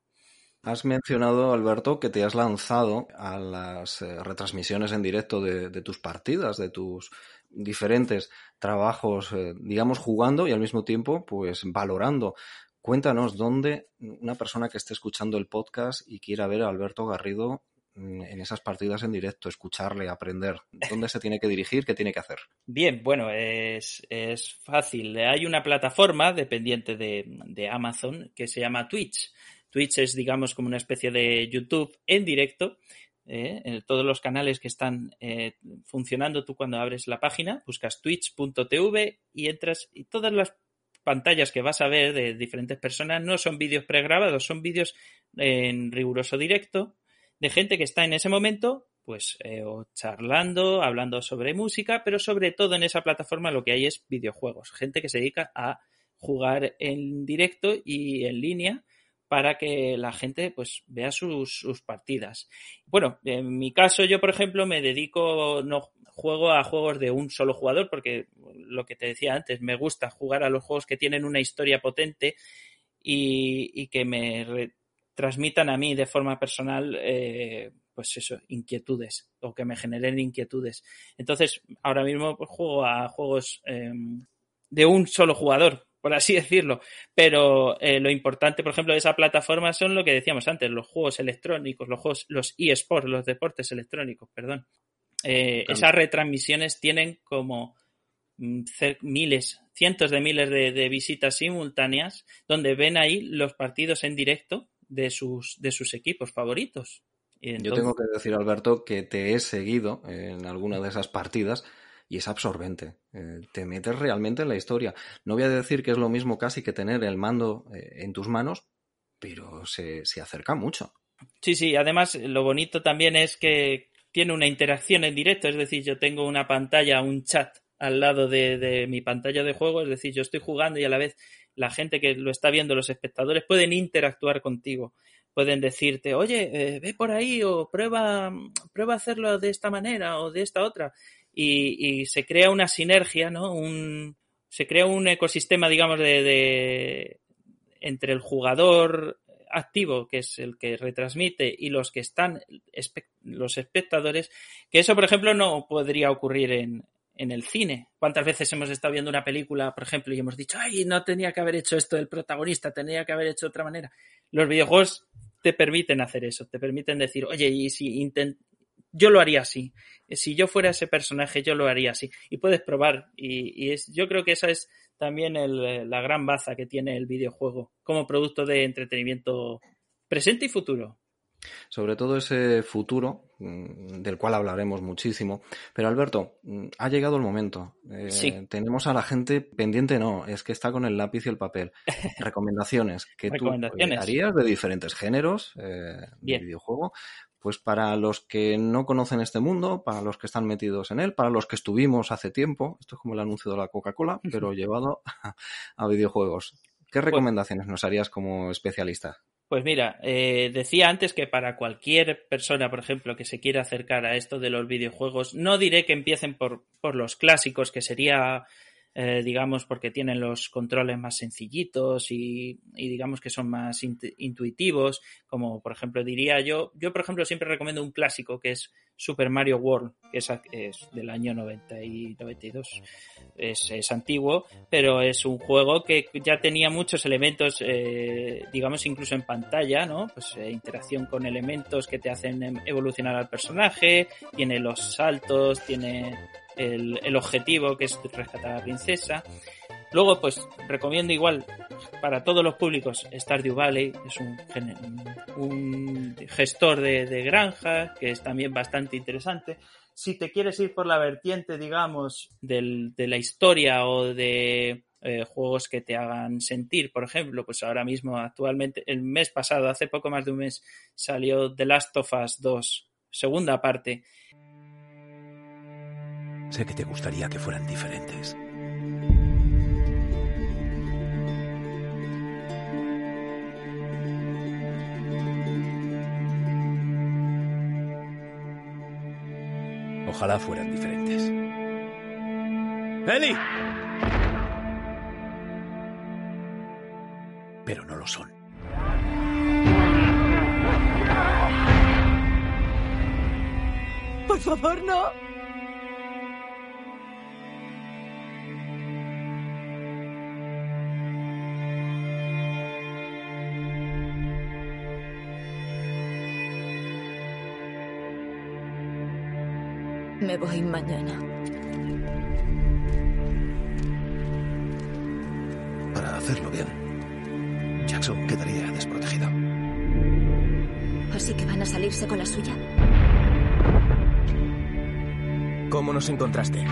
Has mencionado, Alberto, que te has lanzado a las eh, retransmisiones en directo de, tus partidas, de tus diferentes trabajos, eh, digamos, jugando y al mismo tiempo, pues, valorando. Cuéntanos dónde una persona que esté escuchando el podcast y quiera ver a Alberto Garrido en esas partidas en directo, escucharle, aprender? ¿Dónde se tiene que dirigir? ¿Qué tiene que hacer?
Bien, bueno, es, es fácil. Hay una plataforma dependiente de, de, Amazon que se llama Twitch. Twitch es, digamos, como una especie de YouTube en directo. Eh, en todos los canales que están eh, funcionando, tú cuando abres la página, buscas twitch.tv y entras y todas las pantallas que vas a ver de diferentes personas no son vídeos pregrabados, son vídeos en riguroso directo de gente que está en ese momento, pues, eh, charlando, hablando sobre música, pero sobre todo en esa plataforma lo que hay es videojuegos, gente que se dedica a jugar en directo y en línea para que la gente pues vea sus, sus, partidas. Bueno, en mi caso yo por ejemplo me dedico, no juego a juegos de un solo jugador porque lo que te decía antes, me gusta jugar a los juegos que tienen una historia potente y, y que me transmitan a mí de forma personal, eh, pues eso, inquietudes o que me generen inquietudes. Entonces, ahora mismo pues, juego a juegos eh, de un solo jugador, por así decirlo. Pero eh, lo importante, por ejemplo, de esa plataforma son lo que decíamos antes, los juegos electrónicos, los juegos, los eSports, los deportes electrónicos, perdón. Eh, esas retransmisiones tienen como mm, miles, cientos de miles de, de visitas simultáneas, donde ven ahí los partidos en directo de sus, de sus equipos favoritos.
Entonces... Yo tengo que decir, Alberto, que te he seguido en alguna de esas partidas y es absorbente. Eh, te metes realmente en la historia. No voy a decir que es lo mismo casi que tener el mando eh, en tus manos, pero se, se acerca mucho.
Sí, sí, además lo bonito también es que tiene una interacción en directo, es decir, yo tengo una pantalla, un chat al lado de, de, mi pantalla de juego, es decir, yo estoy jugando y a la vez la gente que lo está viendo, los espectadores, pueden interactuar contigo. Pueden decirte, oye, eh, ve por ahí o prueba, prueba hacerlo de esta manera o de esta otra. Y, y se crea una sinergia, ¿no? Un, se crea un ecosistema, digamos, de, de entre el jugador activo, que es el que retransmite, y los que están, los espectadores, que eso, por ejemplo, no podría ocurrir en, en el cine. ¿Cuántas veces hemos estado viendo una película, por ejemplo, y hemos dicho, ay, no tenía que haber hecho esto el protagonista, tenía que haber hecho de otra manera? Los videojuegos te permiten hacer eso, te permiten decir, oye, y si yo lo haría así. Si yo fuera ese personaje, yo lo haría así. Y puedes probar. Y, y es, yo creo que esa es también el, la gran baza que tiene el videojuego como producto de entretenimiento presente y futuro.
Sobre todo ese futuro, mm, del cual hablaremos muchísimo. Pero Alberto, mm, ha llegado el momento. Eh,
Sí.
Tenemos a la gente pendiente, no, es que está con el lápiz y el papel. Recomendaciones que tú
Recomendaciones.
eh, harías de diferentes géneros eh, de videojuego. Pues para los que no conocen este mundo, para los que están metidos en él, para los que estuvimos hace tiempo, esto es como el anuncio de la Coca-Cola, pero llevado a, a videojuegos. ¿Qué recomendaciones nos harías como especialista?
Pues mira, eh, decía antes que para cualquier persona, por ejemplo, que se quiera acercar a esto de los videojuegos, no diré que empiecen por, por los clásicos, que sería, eh, digamos, porque tienen los controles más sencillitos y, y digamos que son más int- intuitivos, como por ejemplo diría yo, yo por ejemplo siempre recomiendo un clásico que es Super Mario World, que es, es del año 90 y 92. Es, es antiguo, pero es un juego que ya tenía muchos elementos, eh, digamos, incluso en pantalla, ¿no? Pues eh, interacción con elementos que te hacen em- evolucionar al personaje, tiene los saltos, tiene el, el objetivo que es rescatar a la princesa. Luego, pues recomiendo igual para todos los públicos Stardew Valley, es un, gestor de, de granja que es también bastante interesante. Si te quieres ir por la vertiente, digamos, de la historia o de eh, juegos que te hagan sentir, por ejemplo, pues ahora mismo, actualmente, el mes pasado, hace poco más de un mes, salió The Last of Us 2, segunda parte,
Sé que te gustaría que fueran diferentes. Ojalá fueran diferentes. ¡Eli! Pero no lo son.
Por favor, no.
Me voy mañana.
Para hacerlo bien, Jackson quedaría desprotegido.
Así que van a salirse con la suya.
¿Cómo nos encontraste?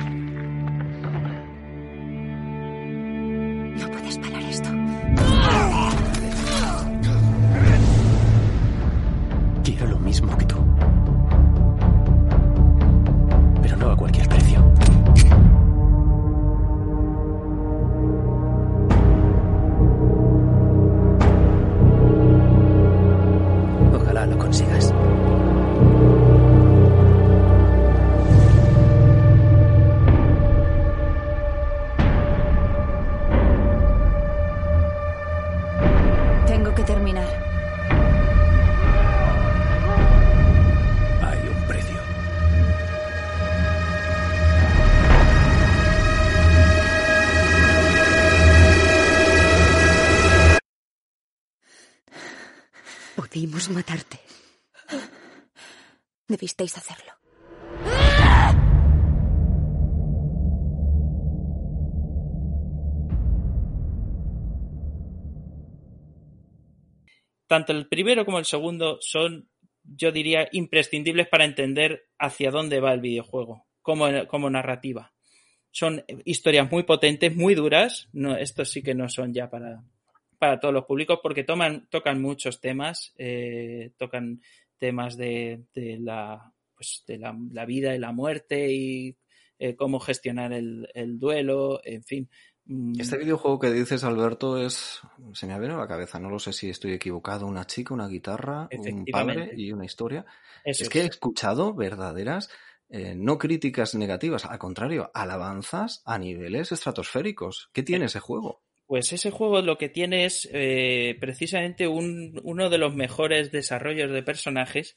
Tanto el primero como el segundo son, yo diría, imprescindibles para entender hacia dónde va el videojuego, como, como narrativa. Son historias muy potentes, muy duras. No, estos sí que no son ya para, para todos los públicos porque tocan muchos temas, eh, tocan temas de, la pues de la, vida y la muerte y eh, cómo gestionar el, duelo, en fin. Mm.
Este videojuego que dices, Alberto, es. Se me ha venido a la cabeza, no lo sé si estoy equivocado. Una chica, una guitarra, un padre y una historia.
Eso
es que he escuchado verdaderas, eh, no críticas negativas, al contrario, alabanzas a niveles estratosféricos. ¿Qué tiene ese juego?
Pues ese juego lo que tiene es eh, precisamente un, uno de los mejores desarrollos de personajes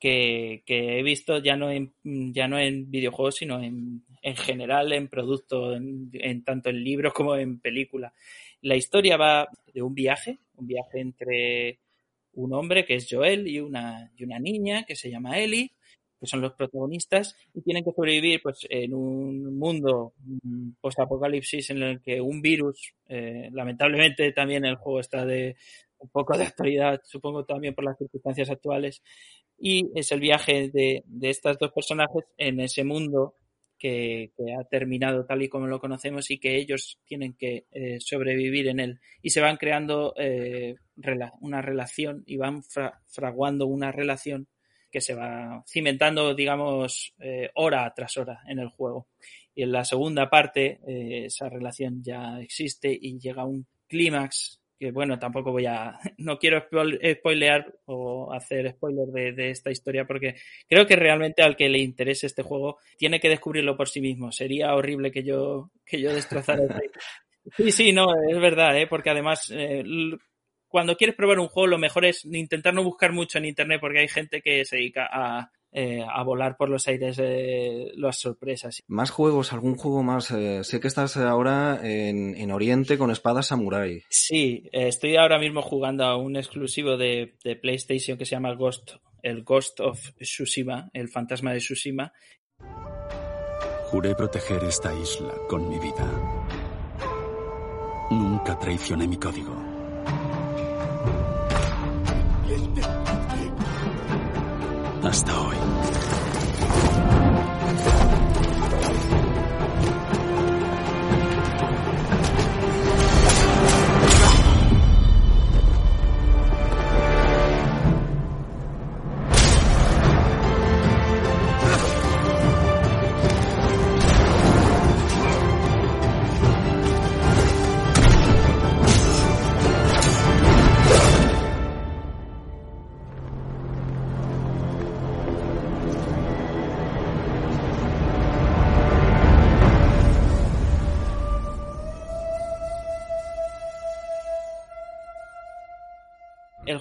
que, que, he visto ya no en, ya no en videojuegos, sino en, en general en producto, en, tanto en libros como en película. La historia va de un viaje, un viaje entre un hombre que es Joel y una, y una niña que se llama Ellie. que son los protagonistas, y tienen que sobrevivir pues, en un mundo mm, post-apocalipsis en el que un virus, eh, lamentablemente también el juego está de un poco de actualidad, supongo también por las circunstancias actuales, y es el viaje de, de estas dos personajes en ese mundo que, ha terminado tal y como lo conocemos y que ellos tienen que eh, sobrevivir en él. Y se van creando eh, una relación y van fraguando una relación que se va cimentando, digamos, eh, hora tras hora en el juego. Y en la segunda parte, esa relación ya existe y llega a un clímax que bueno, tampoco voy a, no quiero spoilear o hacer spoiler de, esta historia porque creo que realmente al que le interese este juego tiene que descubrirlo por sí mismo. Sería horrible que yo, que yo destrozara. sí, sí, no, es verdad, ¿eh? porque además eh, cuando quieres probar un juego lo mejor es intentar no buscar mucho en internet porque hay gente que se dedica a, eh, a volar por los aires de las sorpresas.
Más juegos, algún juego más. Eh, sé que estás ahora en, Oriente con espadas samurai.
Sí, eh, estoy ahora mismo jugando a un exclusivo de, PlayStation que se llama Ghost, el Ghost of Tsushima, el fantasma de Tsushima.
Juré proteger esta isla con mi vida. Nunca traicioné mi código. Hasta hoy.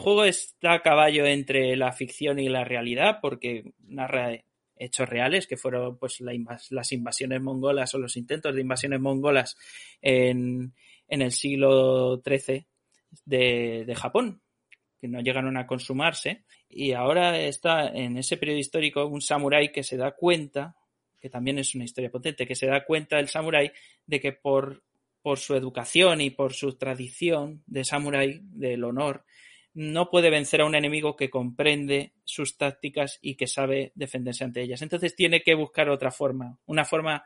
Juego está a caballo entre la ficción y la realidad porque narra hechos reales que fueron pues las invasiones mongolas o los intentos de invasiones mongolas en, el siglo XIII de, Japón que no llegaron a consumarse. Y ahora está en ese periodo histórico un samurái que se da cuenta que también es una historia potente que se da cuenta el samurái de que por por su educación y por su tradición de samurái, del honor, no puede vencer a un enemigo que comprende sus tácticas y que sabe defenderse ante ellas. Entonces tiene que buscar otra forma, una forma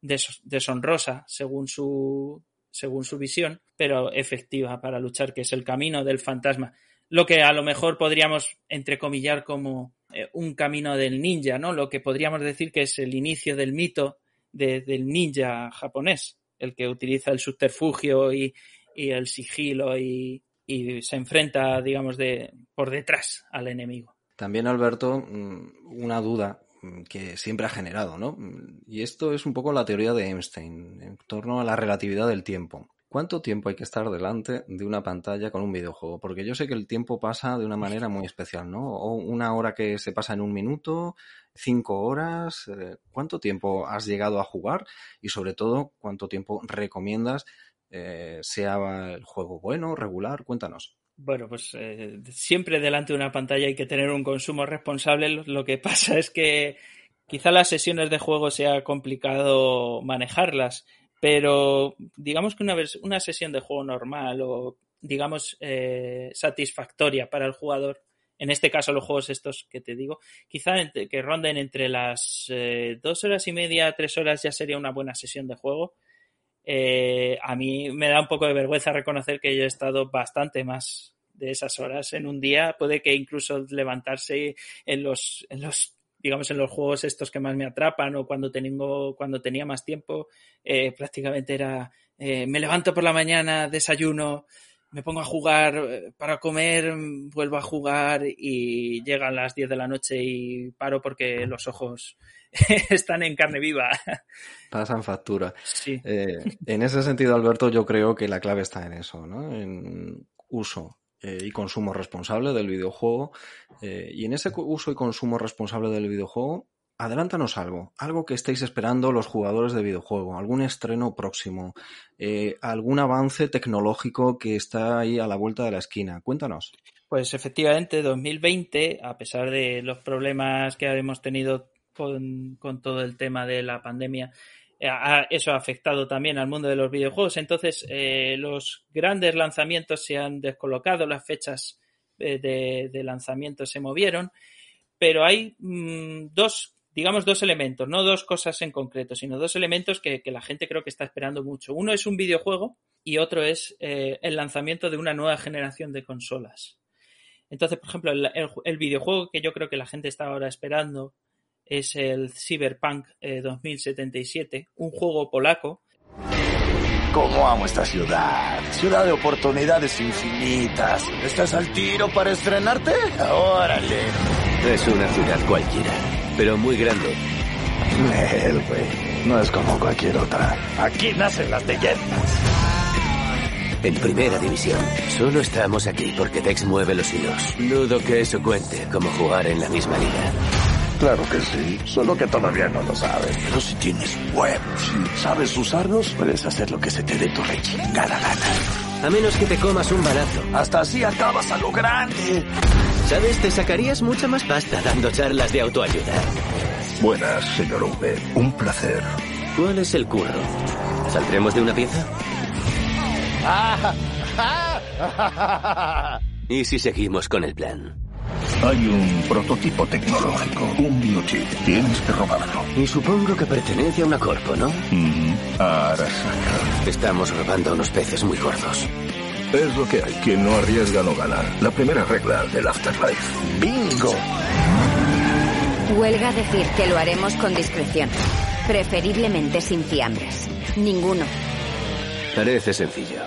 deshonrosa según su, según su visión, pero efectiva para luchar, que es el camino del fantasma. Lo que a lo mejor podríamos entrecomillar como eh, un camino del ninja, ¿no? Lo que podríamos decir que es el inicio del mito del ninja japonés, el que utiliza el subterfugio y el sigilo y, y se enfrenta, digamos, de por detrás al enemigo.
También, Alberto, mm, una duda mm, que siempre ha generado, ¿no? Mm, y esto es un poco la teoría de Einstein en torno a la relatividad del tiempo. ¿Cuánto tiempo hay que estar delante de una pantalla con un videojuego? Porque yo sé que el tiempo pasa de una manera muy especial, ¿no? O una hora que se pasa en un minuto, cinco horas. Eh, ¿Cuánto tiempo has llegado a jugar? Y sobre todo, ¿cuánto tiempo recomiendas eh, sea el juego bueno, regular, cuéntanos.
Bueno, pues eh, siempre delante de una pantalla hay que tener un consumo responsable. Lo que pasa es que quizá las sesiones de juego sea complicado manejarlas, pero digamos que una, una sesión de juego normal o digamos eh, satisfactoria para el jugador, en este caso los juegos estos que te digo, quizá que ronden entre las dos horas y media, tres horas ya sería una buena sesión de juego eh, a mí me da un poco de vergüenza reconocer que yo he estado bastante más de esas horas en un día. Puede que incluso levantarse en los, en los digamos, en los juegos estos que más me atrapan o cuando, tengo, cuando tenía más tiempo, eh, prácticamente era, eh, me levanto por la mañana, desayuno, me pongo a jugar para comer, vuelvo a jugar y llegan las 10 de la noche y paro porque los ojos están en carne viva.
Pasan factura. Eh, en ese sentido, Alberto, yo creo que la clave está en eso, ¿no? En uso eh, y consumo responsable del videojuego. Eh, y en ese uso y consumo responsable del videojuego, adelántanos algo, algo que estéis esperando los jugadores de videojuego, algún estreno próximo, algún avance tecnológico que está ahí a la vuelta de la esquina. Cuéntanos.
Pues efectivamente, 2020, a pesar de los problemas que hemos tenido con, con todo el tema de la pandemia, eh, eso ha afectado también al mundo de los videojuegos. Entonces, eh, los grandes lanzamientos se han descolocado, las fechas eh, de, de, lanzamiento se movieron, pero hay mmm, dos, digamos, dos elementos, no dos cosas en concreto, sino dos elementos que, que, la gente creo que está esperando mucho. Uno es un videojuego y otro es eh, el lanzamiento de una nueva generación de consolas. Entonces, por ejemplo, el, el, el videojuego que yo creo que la gente está ahora esperando es el Cyberpunk eh, 2077, un juego polaco.
¿Cómo amo esta ciudad? Ciudad de oportunidades infinitas. ¿Estás al tiro para estrenarte? ¡Órale!
Es una ciudad cualquiera, pero muy grande.
El güey. No es como cualquier otra. Aquí nacen las leyendas.
En primera división. Solo estamos aquí porque Tex mueve los hilos. Dudo que eso cuente como jugar en la misma liga.
Claro que sí, solo que todavía no lo sabes. Pero si tienes huevos y sabes usarlos, puedes hacer lo que se te dé tu rechingada gana.
A menos que te comas un balazo.
Hasta así acabas a lo grande.
¿Sabes? Te sacarías mucha más pasta dando charlas de autoayuda.
Buenas, señor V. Un placer.
¿Cuál es el curro? ¿Saldremos de una pieza? ¿Y si seguimos con el plan?
Hay un prototipo tecnológico, un biochip. Tienes que robarlo.
Y supongo que pertenece a una corpo, ¿no?
Mm, Arasaka.
Estamos robando a unos peces muy gordos.
Es lo que hay. Quien no arriesga no gana. La primera regla del Afterlife. ¡Bingo!
Huelga decir que lo haremos con discreción. Preferiblemente sin fiambres. Ninguno.
Parece sencillo.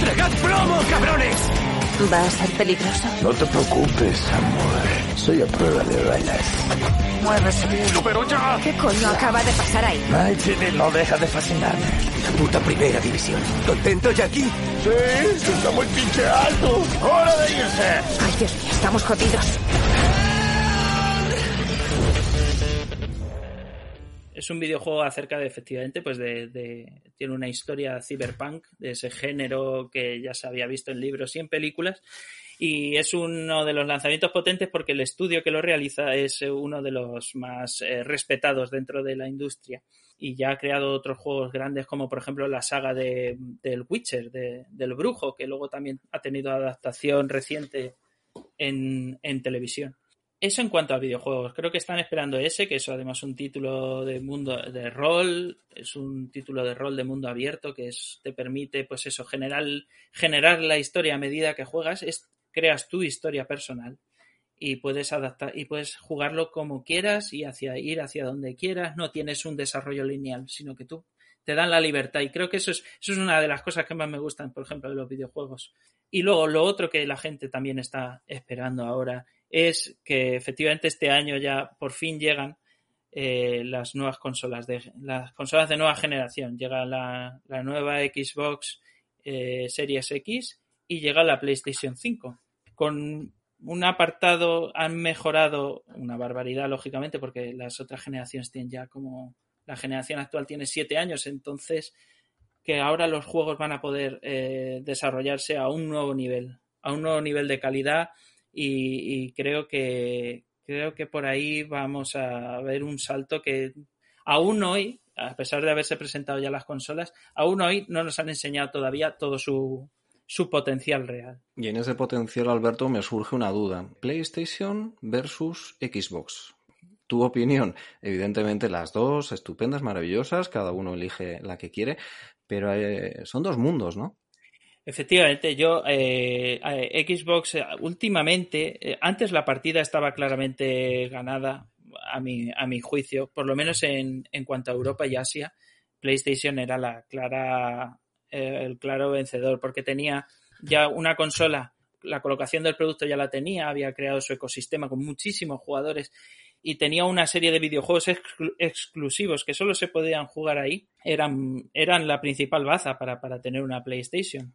¡Tragad plomo, cabrones!
¿Va a ser peligroso?
No te preocupes, amor. Soy a prueba de balas. Mueve ese culo, pero ya.
¿Qué coño acaba de pasar ahí?
Ay, Jimmy, no deja de fascinarme.
La puta primera división. ¿Contento, Jackie?
Sí, está muy pinche alto. ¡Hora de irse!
Ay, Dios mío, estamos jodidos.
Es un videojuego acerca de efectivamente pues tiene una historia cyberpunk de ese género que ya se había visto en libros y en películas. Y es uno de los lanzamientos potentes porque el estudio que lo realiza es uno de los más eh, respetados dentro de la industria. Y ya ha creado otros juegos grandes como por ejemplo la saga de, del Witcher de, del brujo que luego también ha tenido adaptación reciente en, en televisión eso en cuanto a videojuegos. Creo que están esperando ese, que es además un título de mundo de rol, es un título de rol de mundo abierto que es, te permite, pues eso, generar, generar la historia a medida que juegas, es, creas tu historia personal y puedes adaptar y puedes jugarlo como quieras y hacia ir hacia donde quieras. No tienes un desarrollo lineal, sino que tú te dan la libertad y creo que eso es, eso es una de las cosas que más me gustan, por ejemplo, de los videojuegos. Y luego lo otro que la gente también está esperando ahora es que efectivamente este año ya por fin llegan eh, las nuevas consolas de las consolas de nueva generación. Llega la, la nueva Xbox eh, Series X y llega la PlayStation 5. Con un apartado han mejorado una barbaridad, lógicamente, porque las otras generaciones tienen ya como la generación actual tiene siete años, entonces que ahora los juegos van a poder eh, desarrollarse a un nuevo nivel, a un nuevo nivel de calidad y, creo que creo que por ahí vamos a ver un salto que aún hoy, a pesar de haberse presentado ya las consolas, aún hoy no nos han enseñado todavía todo su, su potencial real.
Y en ese potencial, Alberto, me surge una duda. PlayStation versus Xbox. Tu opinión, evidentemente las dos estupendas, maravillosas, cada uno elige la que quiere, pero eh, son dos mundos, ¿no?
Efectivamente, yo eh, Xbox últimamente, eh, antes la partida estaba claramente ganada a mi, a mi juicio, por lo menos en, en cuanto a Europa y Asia, PlayStation era la clara, eh, el claro vencedor, porque tenía ya una consola, la colocación del producto ya la tenía, había creado su ecosistema con muchísimos jugadores y tenía una serie de videojuegos exclu exclusivos que solo se podían jugar ahí, eran, eran la principal baza para, para tener una PlayStation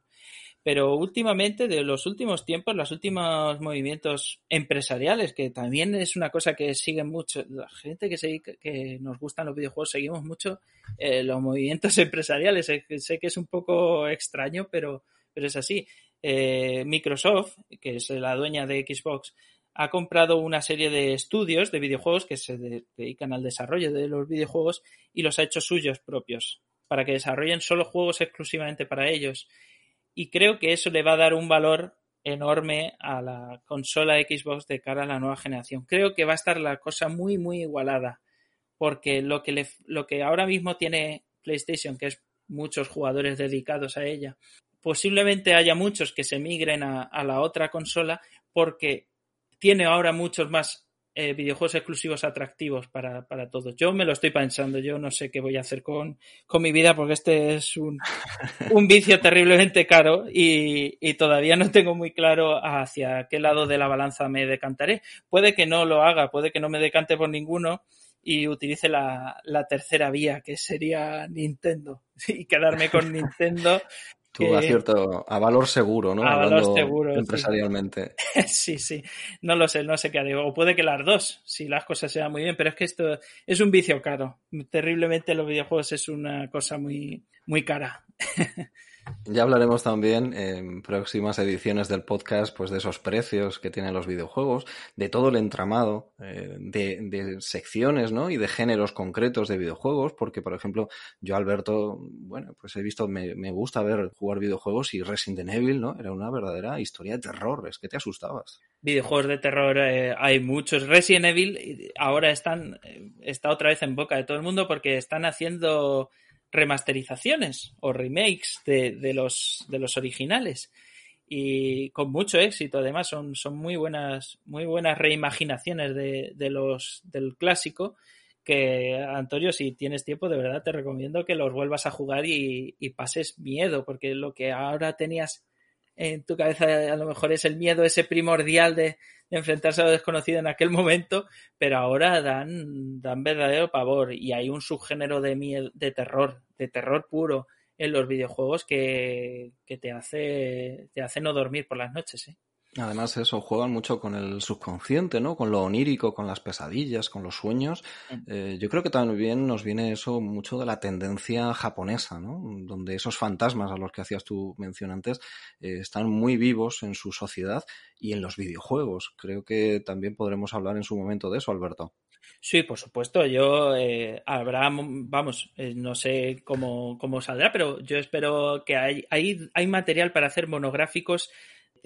pero últimamente, de los últimos tiempos, los últimos movimientos empresariales, que también es una cosa que siguen mucho, la gente que, nos gustan los videojuegos, seguimos mucho eh, los movimientos empresariales. Sé que es un poco extraño, pero, pero es así. eh, Microsoft, que es la dueña de Xbox, ha comprado una serie de estudios de videojuegos que se dedican al desarrollo de los videojuegos y los ha hecho suyos propios, para que desarrollen solo juegos exclusivamente para ellos. Y creo que eso le va a dar un valor enorme a la consola Xbox de cara a la nueva generación. Creo que va a estar la cosa muy, muy igualada, porque lo que, lo que ahora mismo tiene PlayStation, que es muchos jugadores dedicados a ella, posiblemente haya muchos que se migren a la otra consola porque tiene ahora muchos más eh, videojuegos exclusivos atractivos para, para, todos. Yo me lo estoy pensando, yo no sé qué voy a hacer con, con mi vida porque este es un, un vicio terriblemente caro y, y, todavía no tengo muy claro hacia qué lado de la balanza me decantaré. Puede que no lo haga, puede que no me decante por ninguno y utilice la, la tercera vía, que sería Nintendo, y quedarme con Nintendo
Tú a cierto, a valor seguro, ¿no?
A valor seguro.
Empresarialmente.
Sí. sí, sí. No lo sé, no sé qué haré. O puede que las dos, si las cosas sean muy bien, pero es que esto es un vicio caro. Terriblemente los videojuegos es una cosa muy, muy cara.
Ya hablaremos también en próximas ediciones del podcast pues de esos precios que tienen los videojuegos, de todo el entramado eh, de, secciones ¿no? y de géneros concretos de videojuegos, porque por ejemplo yo Alberto, bueno, pues he visto, me, me gusta ver jugar videojuegos y Resident Evil, ¿no? Era una verdadera historia de terror, es que te asustabas.
Videojuegos de terror eh, hay muchos. Resident Evil ahora están, eh, está otra vez en boca de todo el mundo porque están haciendo remasterizaciones o remakes de, de, los, de los originales. Y con mucho éxito además son, son muy buenas muy buenas reimaginaciones de, de los del clásico que Antonio si tienes tiempo de verdad te recomiendo que los vuelvas a jugar y, y pases miedo porque lo que ahora tenías en tu cabeza a lo mejor es el miedo ese primordial de, enfrentarse a lo desconocido en aquel momento, pero ahora dan, dan verdadero pavor y hay un subgénero de miedo, de terror, de terror puro en los videojuegos que, que te hace te hace no dormir por las noches, ¿eh?
Además, eso, juegan mucho con el subconsciente, ¿no? Con lo onírico, con las pesadillas, con los sueños. Eh, yo creo que también nos viene eso mucho de la tendencia japonesa, ¿no? Donde esos fantasmas a los que hacías tu mención antes eh, están muy vivos en su sociedad y en los videojuegos. Creo que también podremos hablar en su momento de eso, Alberto.
Sí, por supuesto. Yo eh, habrá, vamos, eh, no sé cómo, cómo saldrá, pero yo espero que hay, hay, hay material para hacer monográficos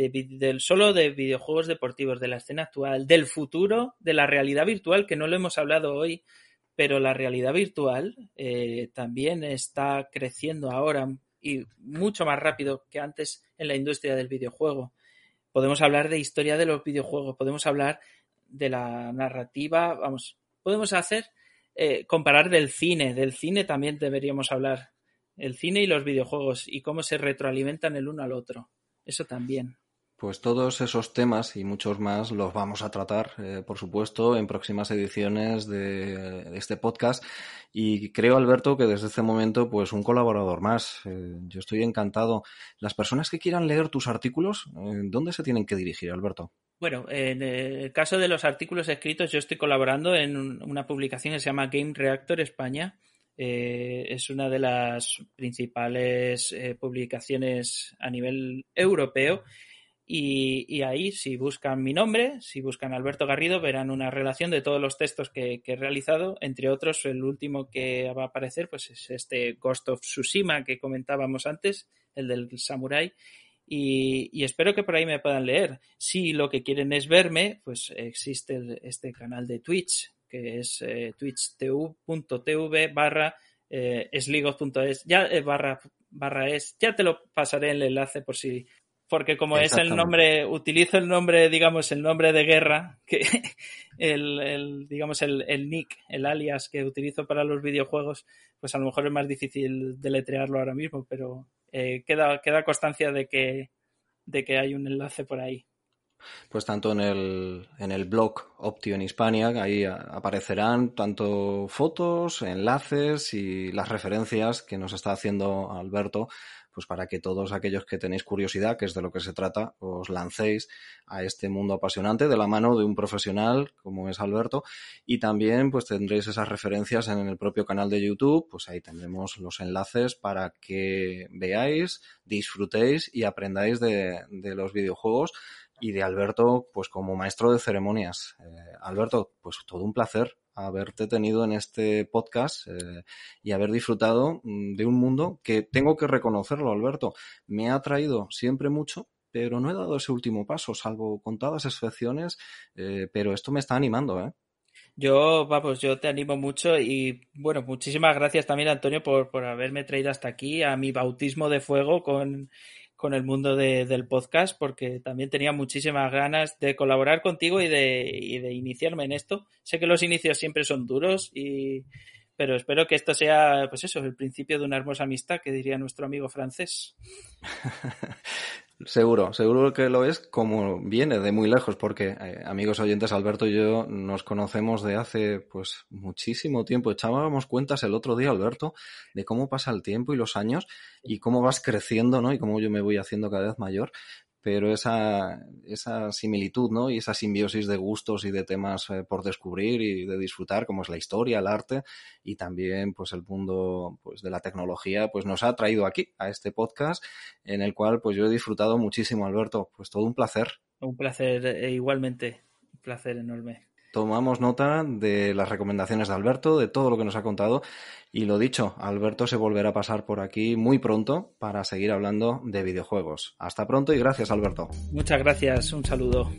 de, solo de videojuegos deportivos, de la escena actual, del futuro, de la realidad virtual, que no lo hemos hablado hoy, pero la realidad virtual eh, también está creciendo ahora y mucho más rápido que antes en la industria del videojuego. Podemos hablar de historia de los videojuegos, podemos hablar de la narrativa, vamos, podemos hacer, eh, comparar del cine, del cine también deberíamos hablar, el cine y los videojuegos y cómo se retroalimentan el uno al otro, eso también.
Pues todos esos temas y muchos más los vamos a tratar, eh, por supuesto, en próximas ediciones de, este podcast. Y creo, Alberto, que desde este momento, pues un colaborador más. Eh, yo estoy encantado. Las personas que quieran leer tus artículos, eh, ¿dónde se tienen que dirigir, Alberto?
Bueno, en el caso de los artículos escritos, yo estoy colaborando en una publicación que se llama Game Reactor España. Es una de las principales publicaciones a nivel europeo y, ahí, si buscan mi nombre, si buscan Alberto Garrido, verán una relación de todos los textos que, he realizado. Entre otros, el último que va a aparecer pues es este Ghost of Tsushima que comentábamos antes, el del Samurai. Y, espero que por ahí me puedan leer. Si lo que quieren es verme, pues existe este canal de Twitch, que es eh, twitch.tv barra eh, sligo.es, ya eh, barra, barra es, ya te lo pasaré el enlace por si porque como es el nombre, utilizo el nombre, digamos, el nombre de guerra, que el, el digamos, el, el, nick, el alias que utilizo para los videojuegos, pues a lo mejor es más difícil deletrearlo ahora mismo, pero eh, queda, queda constancia de que, de que hay un enlace por ahí.
Pues tanto en el, en el blog Optio en Hispania, ahí aparecerán tanto fotos, enlaces y las referencias que nos está haciendo Alberto pues para que todos aquellos que tenéis curiosidad, que es de lo que se trata, os lancéis a este mundo apasionante de la mano de un profesional como es Alberto. Y también pues tendréis esas referencias en el propio canal de YouTube, pues ahí tendremos los enlaces para que veáis, disfrutéis y aprendáis de, de los videojuegos y de Alberto, pues como maestro de ceremonias. Eh, Alberto, pues todo un placer haberte tenido en este podcast eh, y haber disfrutado mm, de un mundo que tengo que reconocerlo, Alberto, me ha traído siempre mucho, pero no he dado ese último paso, salvo contadas excepciones, eh, pero esto me está animando, ¿eh?
Yo, vamos, yo te animo mucho y bueno, muchísimas gracias también Antonio por, por haberme traído hasta aquí a mi bautismo de fuego con con el mundo de, del podcast porque también tenía muchísimas ganas de colaborar contigo y de, y de iniciarme en esto. Sé que los inicios siempre son duros y pero espero que esto sea, pues eso, el principio de una hermosa amistad, que diría nuestro amigo francés.
Seguro, seguro que lo es como viene de muy lejos, porque eh, amigos oyentes, Alberto y yo nos conocemos de hace pues muchísimo tiempo. Echábamos cuentas el otro día, Alberto, de cómo pasa el tiempo y los años y cómo vas creciendo, ¿no? Y cómo yo me voy haciendo cada vez mayor pero esa, esa similitud, ¿no? Y esa simbiosis de gustos y de temas eh, por descubrir y de disfrutar, como es la historia, el arte y también, pues, el mundo, pues, de la tecnología, pues, nos ha traído aquí, a este podcast, en el cual, pues, yo he disfrutado muchísimo, Alberto. Pues, todo un placer.
Un placer, eh, igualmente. Un placer enorme
tomamos nota de las recomendaciones de Alberto, de todo lo que nos ha contado. Y lo dicho, Alberto se volverá a pasar por aquí muy pronto para seguir hablando de videojuegos. Hasta pronto y gracias, Alberto.
Muchas gracias, un saludo.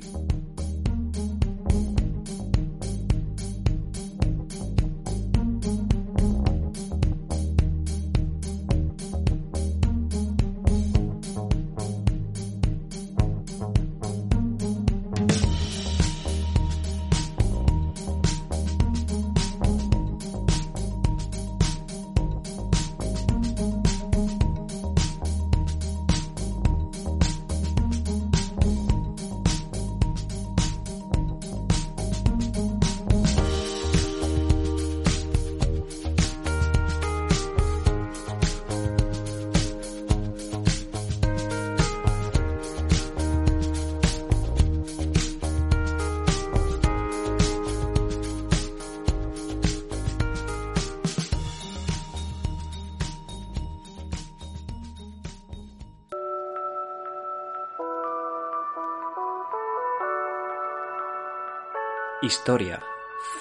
Historia,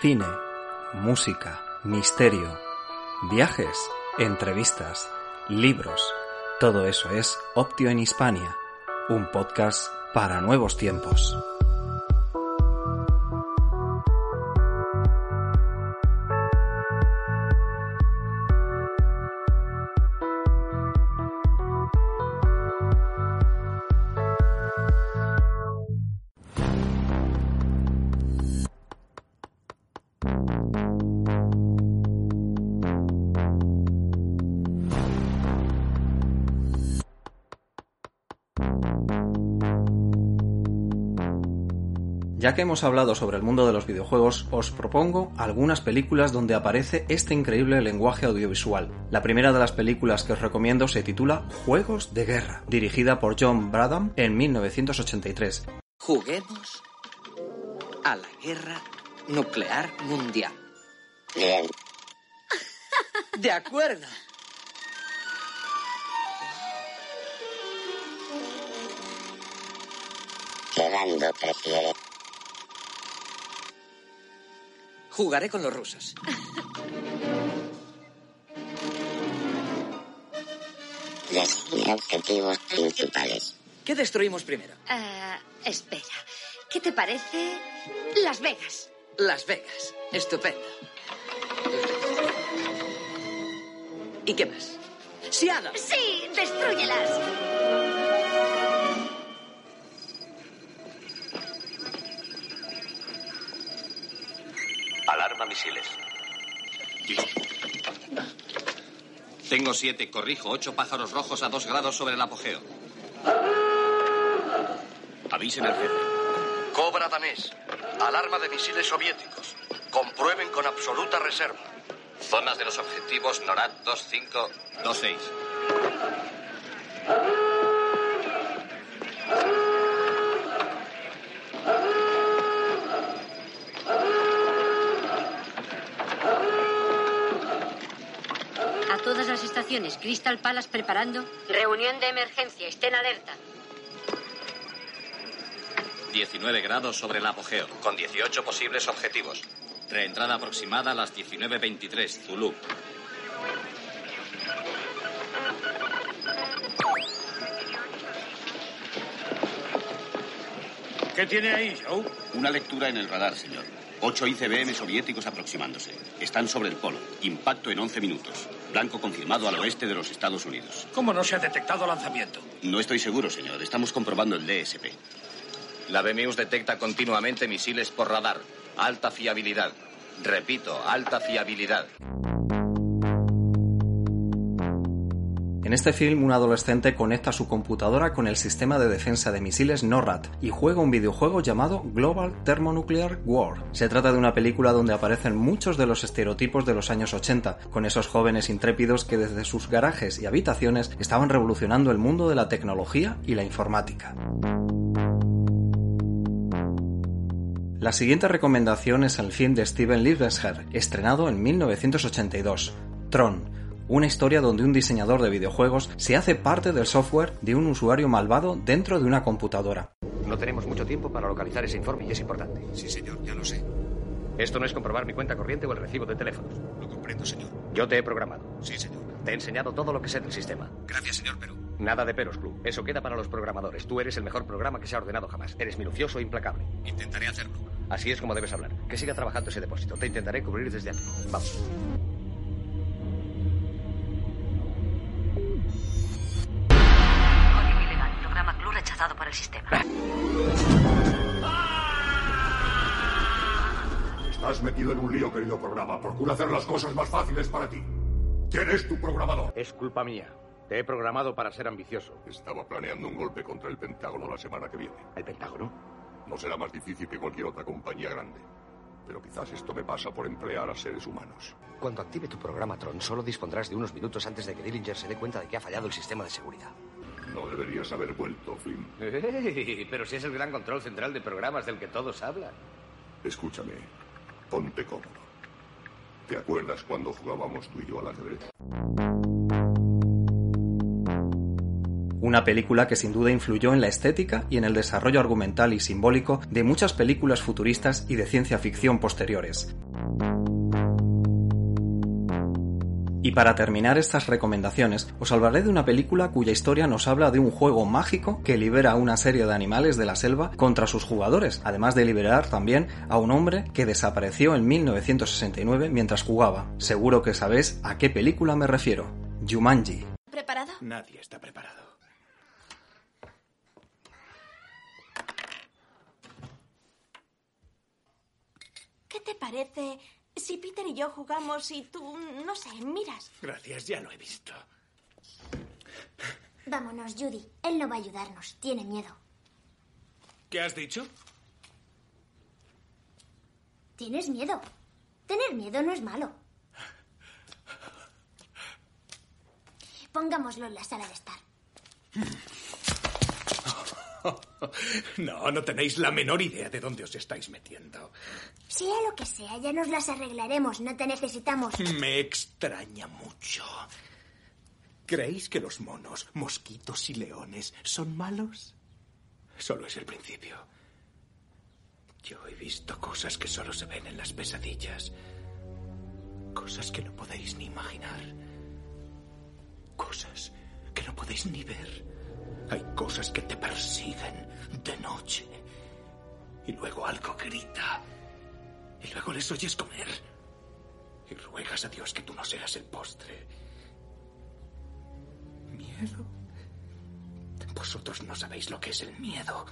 cine, música, misterio, viajes, entrevistas, libros. Todo eso es Optio en Hispania, un podcast para nuevos tiempos. Ya que hemos hablado sobre el mundo de los videojuegos, os propongo algunas películas donde aparece este increíble lenguaje audiovisual. La primera de las películas que os recomiendo se titula Juegos de Guerra, dirigida por John Bradham en 1983.
Juguemos a la guerra nuclear mundial.
Bien.
De acuerdo.
Prefiere.
Jugaré con los rusos.
Designa objetivos principales.
¿Qué destruimos primero?
Ah, espera. ¿Qué te parece Las Vegas?
Las Vegas. Estupendo. ¿Y qué más? ¡Seattle!
Sí, destruyelas.
Tengo siete, corrijo, ocho pájaros rojos a dos grados sobre el apogeo. Avisen al jefe.
Cobra danés. Alarma de misiles soviéticos. Comprueben con absoluta reserva.
Zonas de los objetivos NORAD
25. 26. Crystal Palace preparando. Reunión de emergencia, estén alerta.
19 grados sobre el apogeo, con 18 posibles objetivos. Reentrada aproximada a las 19.23, Zulu.
¿Qué tiene ahí, Joe?
Una lectura en el radar, señor. Ocho ICBM soviéticos aproximándose. Están sobre el polo. Impacto en 11 minutos. Blanco confirmado al oeste de los Estados Unidos.
¿Cómo no se ha detectado lanzamiento?
No estoy seguro, señor. Estamos comprobando el DSP. La BMEUS detecta continuamente misiles por radar. Alta fiabilidad. Repito, alta fiabilidad.
En este film, un adolescente conecta su computadora con el sistema de defensa de misiles NORAD y juega un videojuego llamado Global Thermonuclear War. Se trata de una película donde aparecen muchos de los estereotipos de los años 80, con esos jóvenes intrépidos que desde sus garajes y habitaciones estaban revolucionando el mundo de la tecnología y la informática. La siguiente recomendación es el film de Steven Liebenherr, estrenado en 1982, Tron, una historia donde un diseñador de videojuegos se hace parte del software de un usuario malvado dentro de una computadora.
No tenemos mucho tiempo para localizar ese informe y es importante.
Sí, señor, ya lo sé.
Esto no es comprobar mi cuenta corriente o el recibo de teléfonos.
Lo comprendo, señor.
Yo te he programado.
Sí, señor.
Te he enseñado todo lo que sé del sistema.
Gracias, señor, pero...
Nada de peros, Club. Eso queda para los programadores. Tú eres el mejor programa que se ha ordenado jamás. Eres minucioso e implacable.
Intentaré hacerlo.
Así es como debes hablar. Que siga trabajando ese depósito. Te intentaré cubrir desde aquí. Vamos.
Programa Club rechazado por el sistema.
Estás metido en un lío, querido programa. Procura hacer las cosas más fáciles para ti. ¿Quién es tu programador?
Es culpa mía. Te he programado para ser ambicioso.
Estaba planeando un golpe contra el Pentágono la semana que viene.
¿El Pentágono?
No será más difícil que cualquier otra compañía grande. Pero quizás esto me pasa por emplear a seres humanos.
Cuando active tu programa, Tron, solo dispondrás de unos minutos antes de que Dillinger se dé cuenta de que ha fallado el sistema de seguridad.
No deberías haber vuelto, Flynn.
Pero si es el gran control central de programas del que todos hablan.
Escúchame. Ponte cómodo. ¿Te acuerdas cuando jugábamos tú y yo al ajedrez?
Una película que sin duda influyó en la estética y en el desarrollo argumental y simbólico de muchas películas futuristas y de ciencia ficción posteriores. Y para terminar estas recomendaciones, os hablaré de una película cuya historia nos habla de un juego mágico que libera a una serie de animales de la selva contra sus jugadores, además de liberar también a un hombre que desapareció en 1969 mientras jugaba. Seguro que sabéis a qué película me refiero. Jumanji.
¿Preparado?
Nadie está preparado.
¿Qué te parece si Peter y yo jugamos y tú, no sé, miras?
Gracias, ya lo he visto.
Vámonos, Judy. Él no va a ayudarnos. Tiene miedo.
¿Qué has dicho?
¿Tienes miedo? Tener miedo no es malo. Pongámoslo en la sala de estar.
No, no tenéis la menor idea de dónde os estáis metiendo.
Sea lo que sea, ya nos las arreglaremos. No te necesitamos.
Me extraña mucho. ¿Creéis que los monos, mosquitos y leones son malos? Solo es el principio. Yo he visto cosas que solo se ven en las pesadillas. Cosas que no podéis ni imaginar. Cosas que no podéis ni ver. Hay cosas que te persiguen de noche. Y luego algo grita. Y luego les oyes comer. Y ruegas a Dios que tú no seas el postre. ¿Miedo? Vosotros no sabéis lo que es el miedo.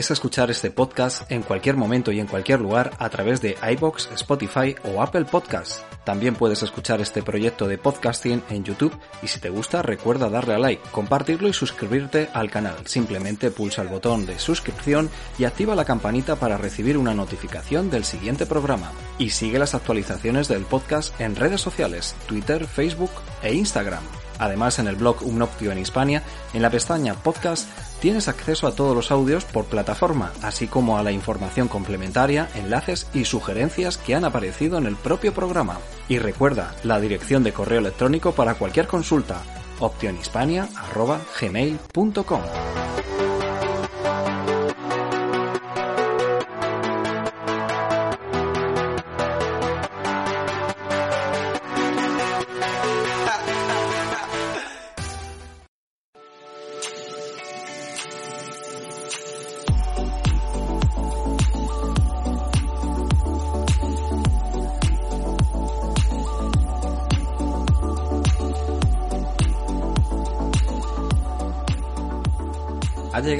Podéis escuchar este podcast en cualquier momento y en cualquier lugar a través de iBox, Spotify o Apple Podcasts. También puedes escuchar este proyecto de podcasting en YouTube y si te gusta recuerda darle a like, compartirlo y suscribirte al canal. Simplemente pulsa el botón de suscripción y activa la campanita para recibir una notificación del siguiente programa. Y sigue las actualizaciones del podcast en redes sociales, Twitter, Facebook e Instagram. Además, en el blog Un en Hispania, en la pestaña Podcast, tienes acceso a todos los audios por plataforma, así como a la información complementaria, enlaces y sugerencias que han aparecido en el propio programa. Y recuerda, la dirección de correo electrónico para cualquier consulta, optionhispania.gmail.com.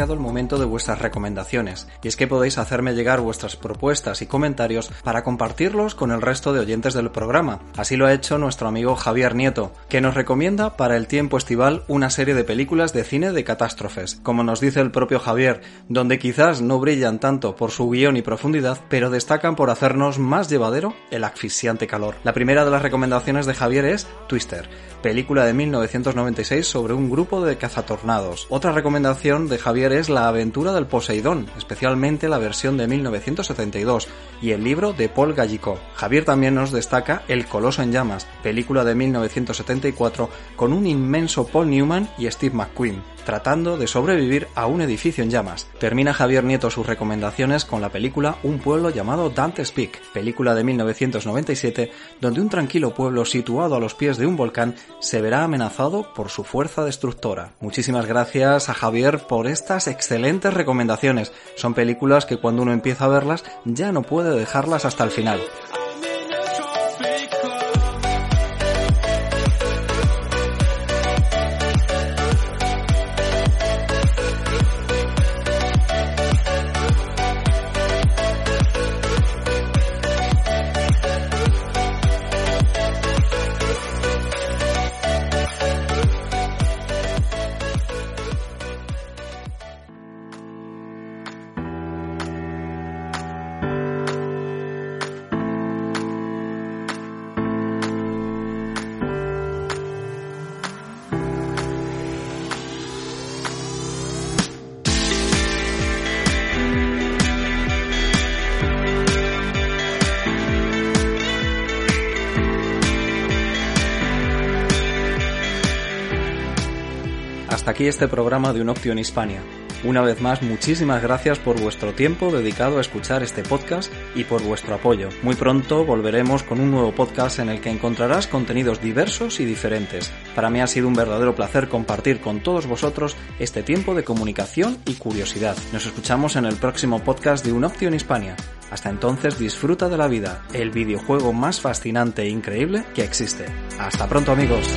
el momento de vuestras recomendaciones, y es que podéis hacerme llegar vuestras propuestas y comentarios para compartirlos con el resto de oyentes del programa. Así lo ha hecho nuestro amigo Javier Nieto, que nos recomienda para el tiempo estival una serie de películas de cine de catástrofes, como nos dice el propio Javier, donde quizás no brillan tanto por su guion y profundidad, pero destacan por hacernos más llevadero el asfixiante calor. La primera de las recomendaciones de Javier es Twister, película de 1996 sobre un grupo de cazatornados. Otra recomendación de Javier es La aventura del Poseidón, especialmente la versión de 1972, y el libro de Paul Gallicot. Javier también nos destaca El Coloso en Llamas, película de 1974 con un inmenso Paul Newman y Steve McQueen, tratando de sobrevivir a un edificio en llamas. Termina Javier Nieto sus recomendaciones con la película Un pueblo llamado Dante's Peak, película de 1997, donde un tranquilo pueblo situado a los pies de un volcán se verá amenazado por su fuerza destructora. Muchísimas gracias a Javier por estas excelentes recomendaciones. Son películas que cuando uno empieza a verlas ya no puede dejarlas hasta el final. Aquí este programa de Un Option Hispania. Una vez más, muchísimas gracias por vuestro tiempo dedicado a escuchar este podcast y por vuestro apoyo. Muy pronto volveremos con un nuevo podcast en el que encontrarás contenidos diversos y diferentes. Para mí ha sido un verdadero placer compartir con todos vosotros este tiempo de comunicación y curiosidad. Nos escuchamos en el próximo podcast de Un Option Hispania. Hasta entonces disfruta de la vida, el videojuego más fascinante e increíble que existe. Hasta pronto amigos.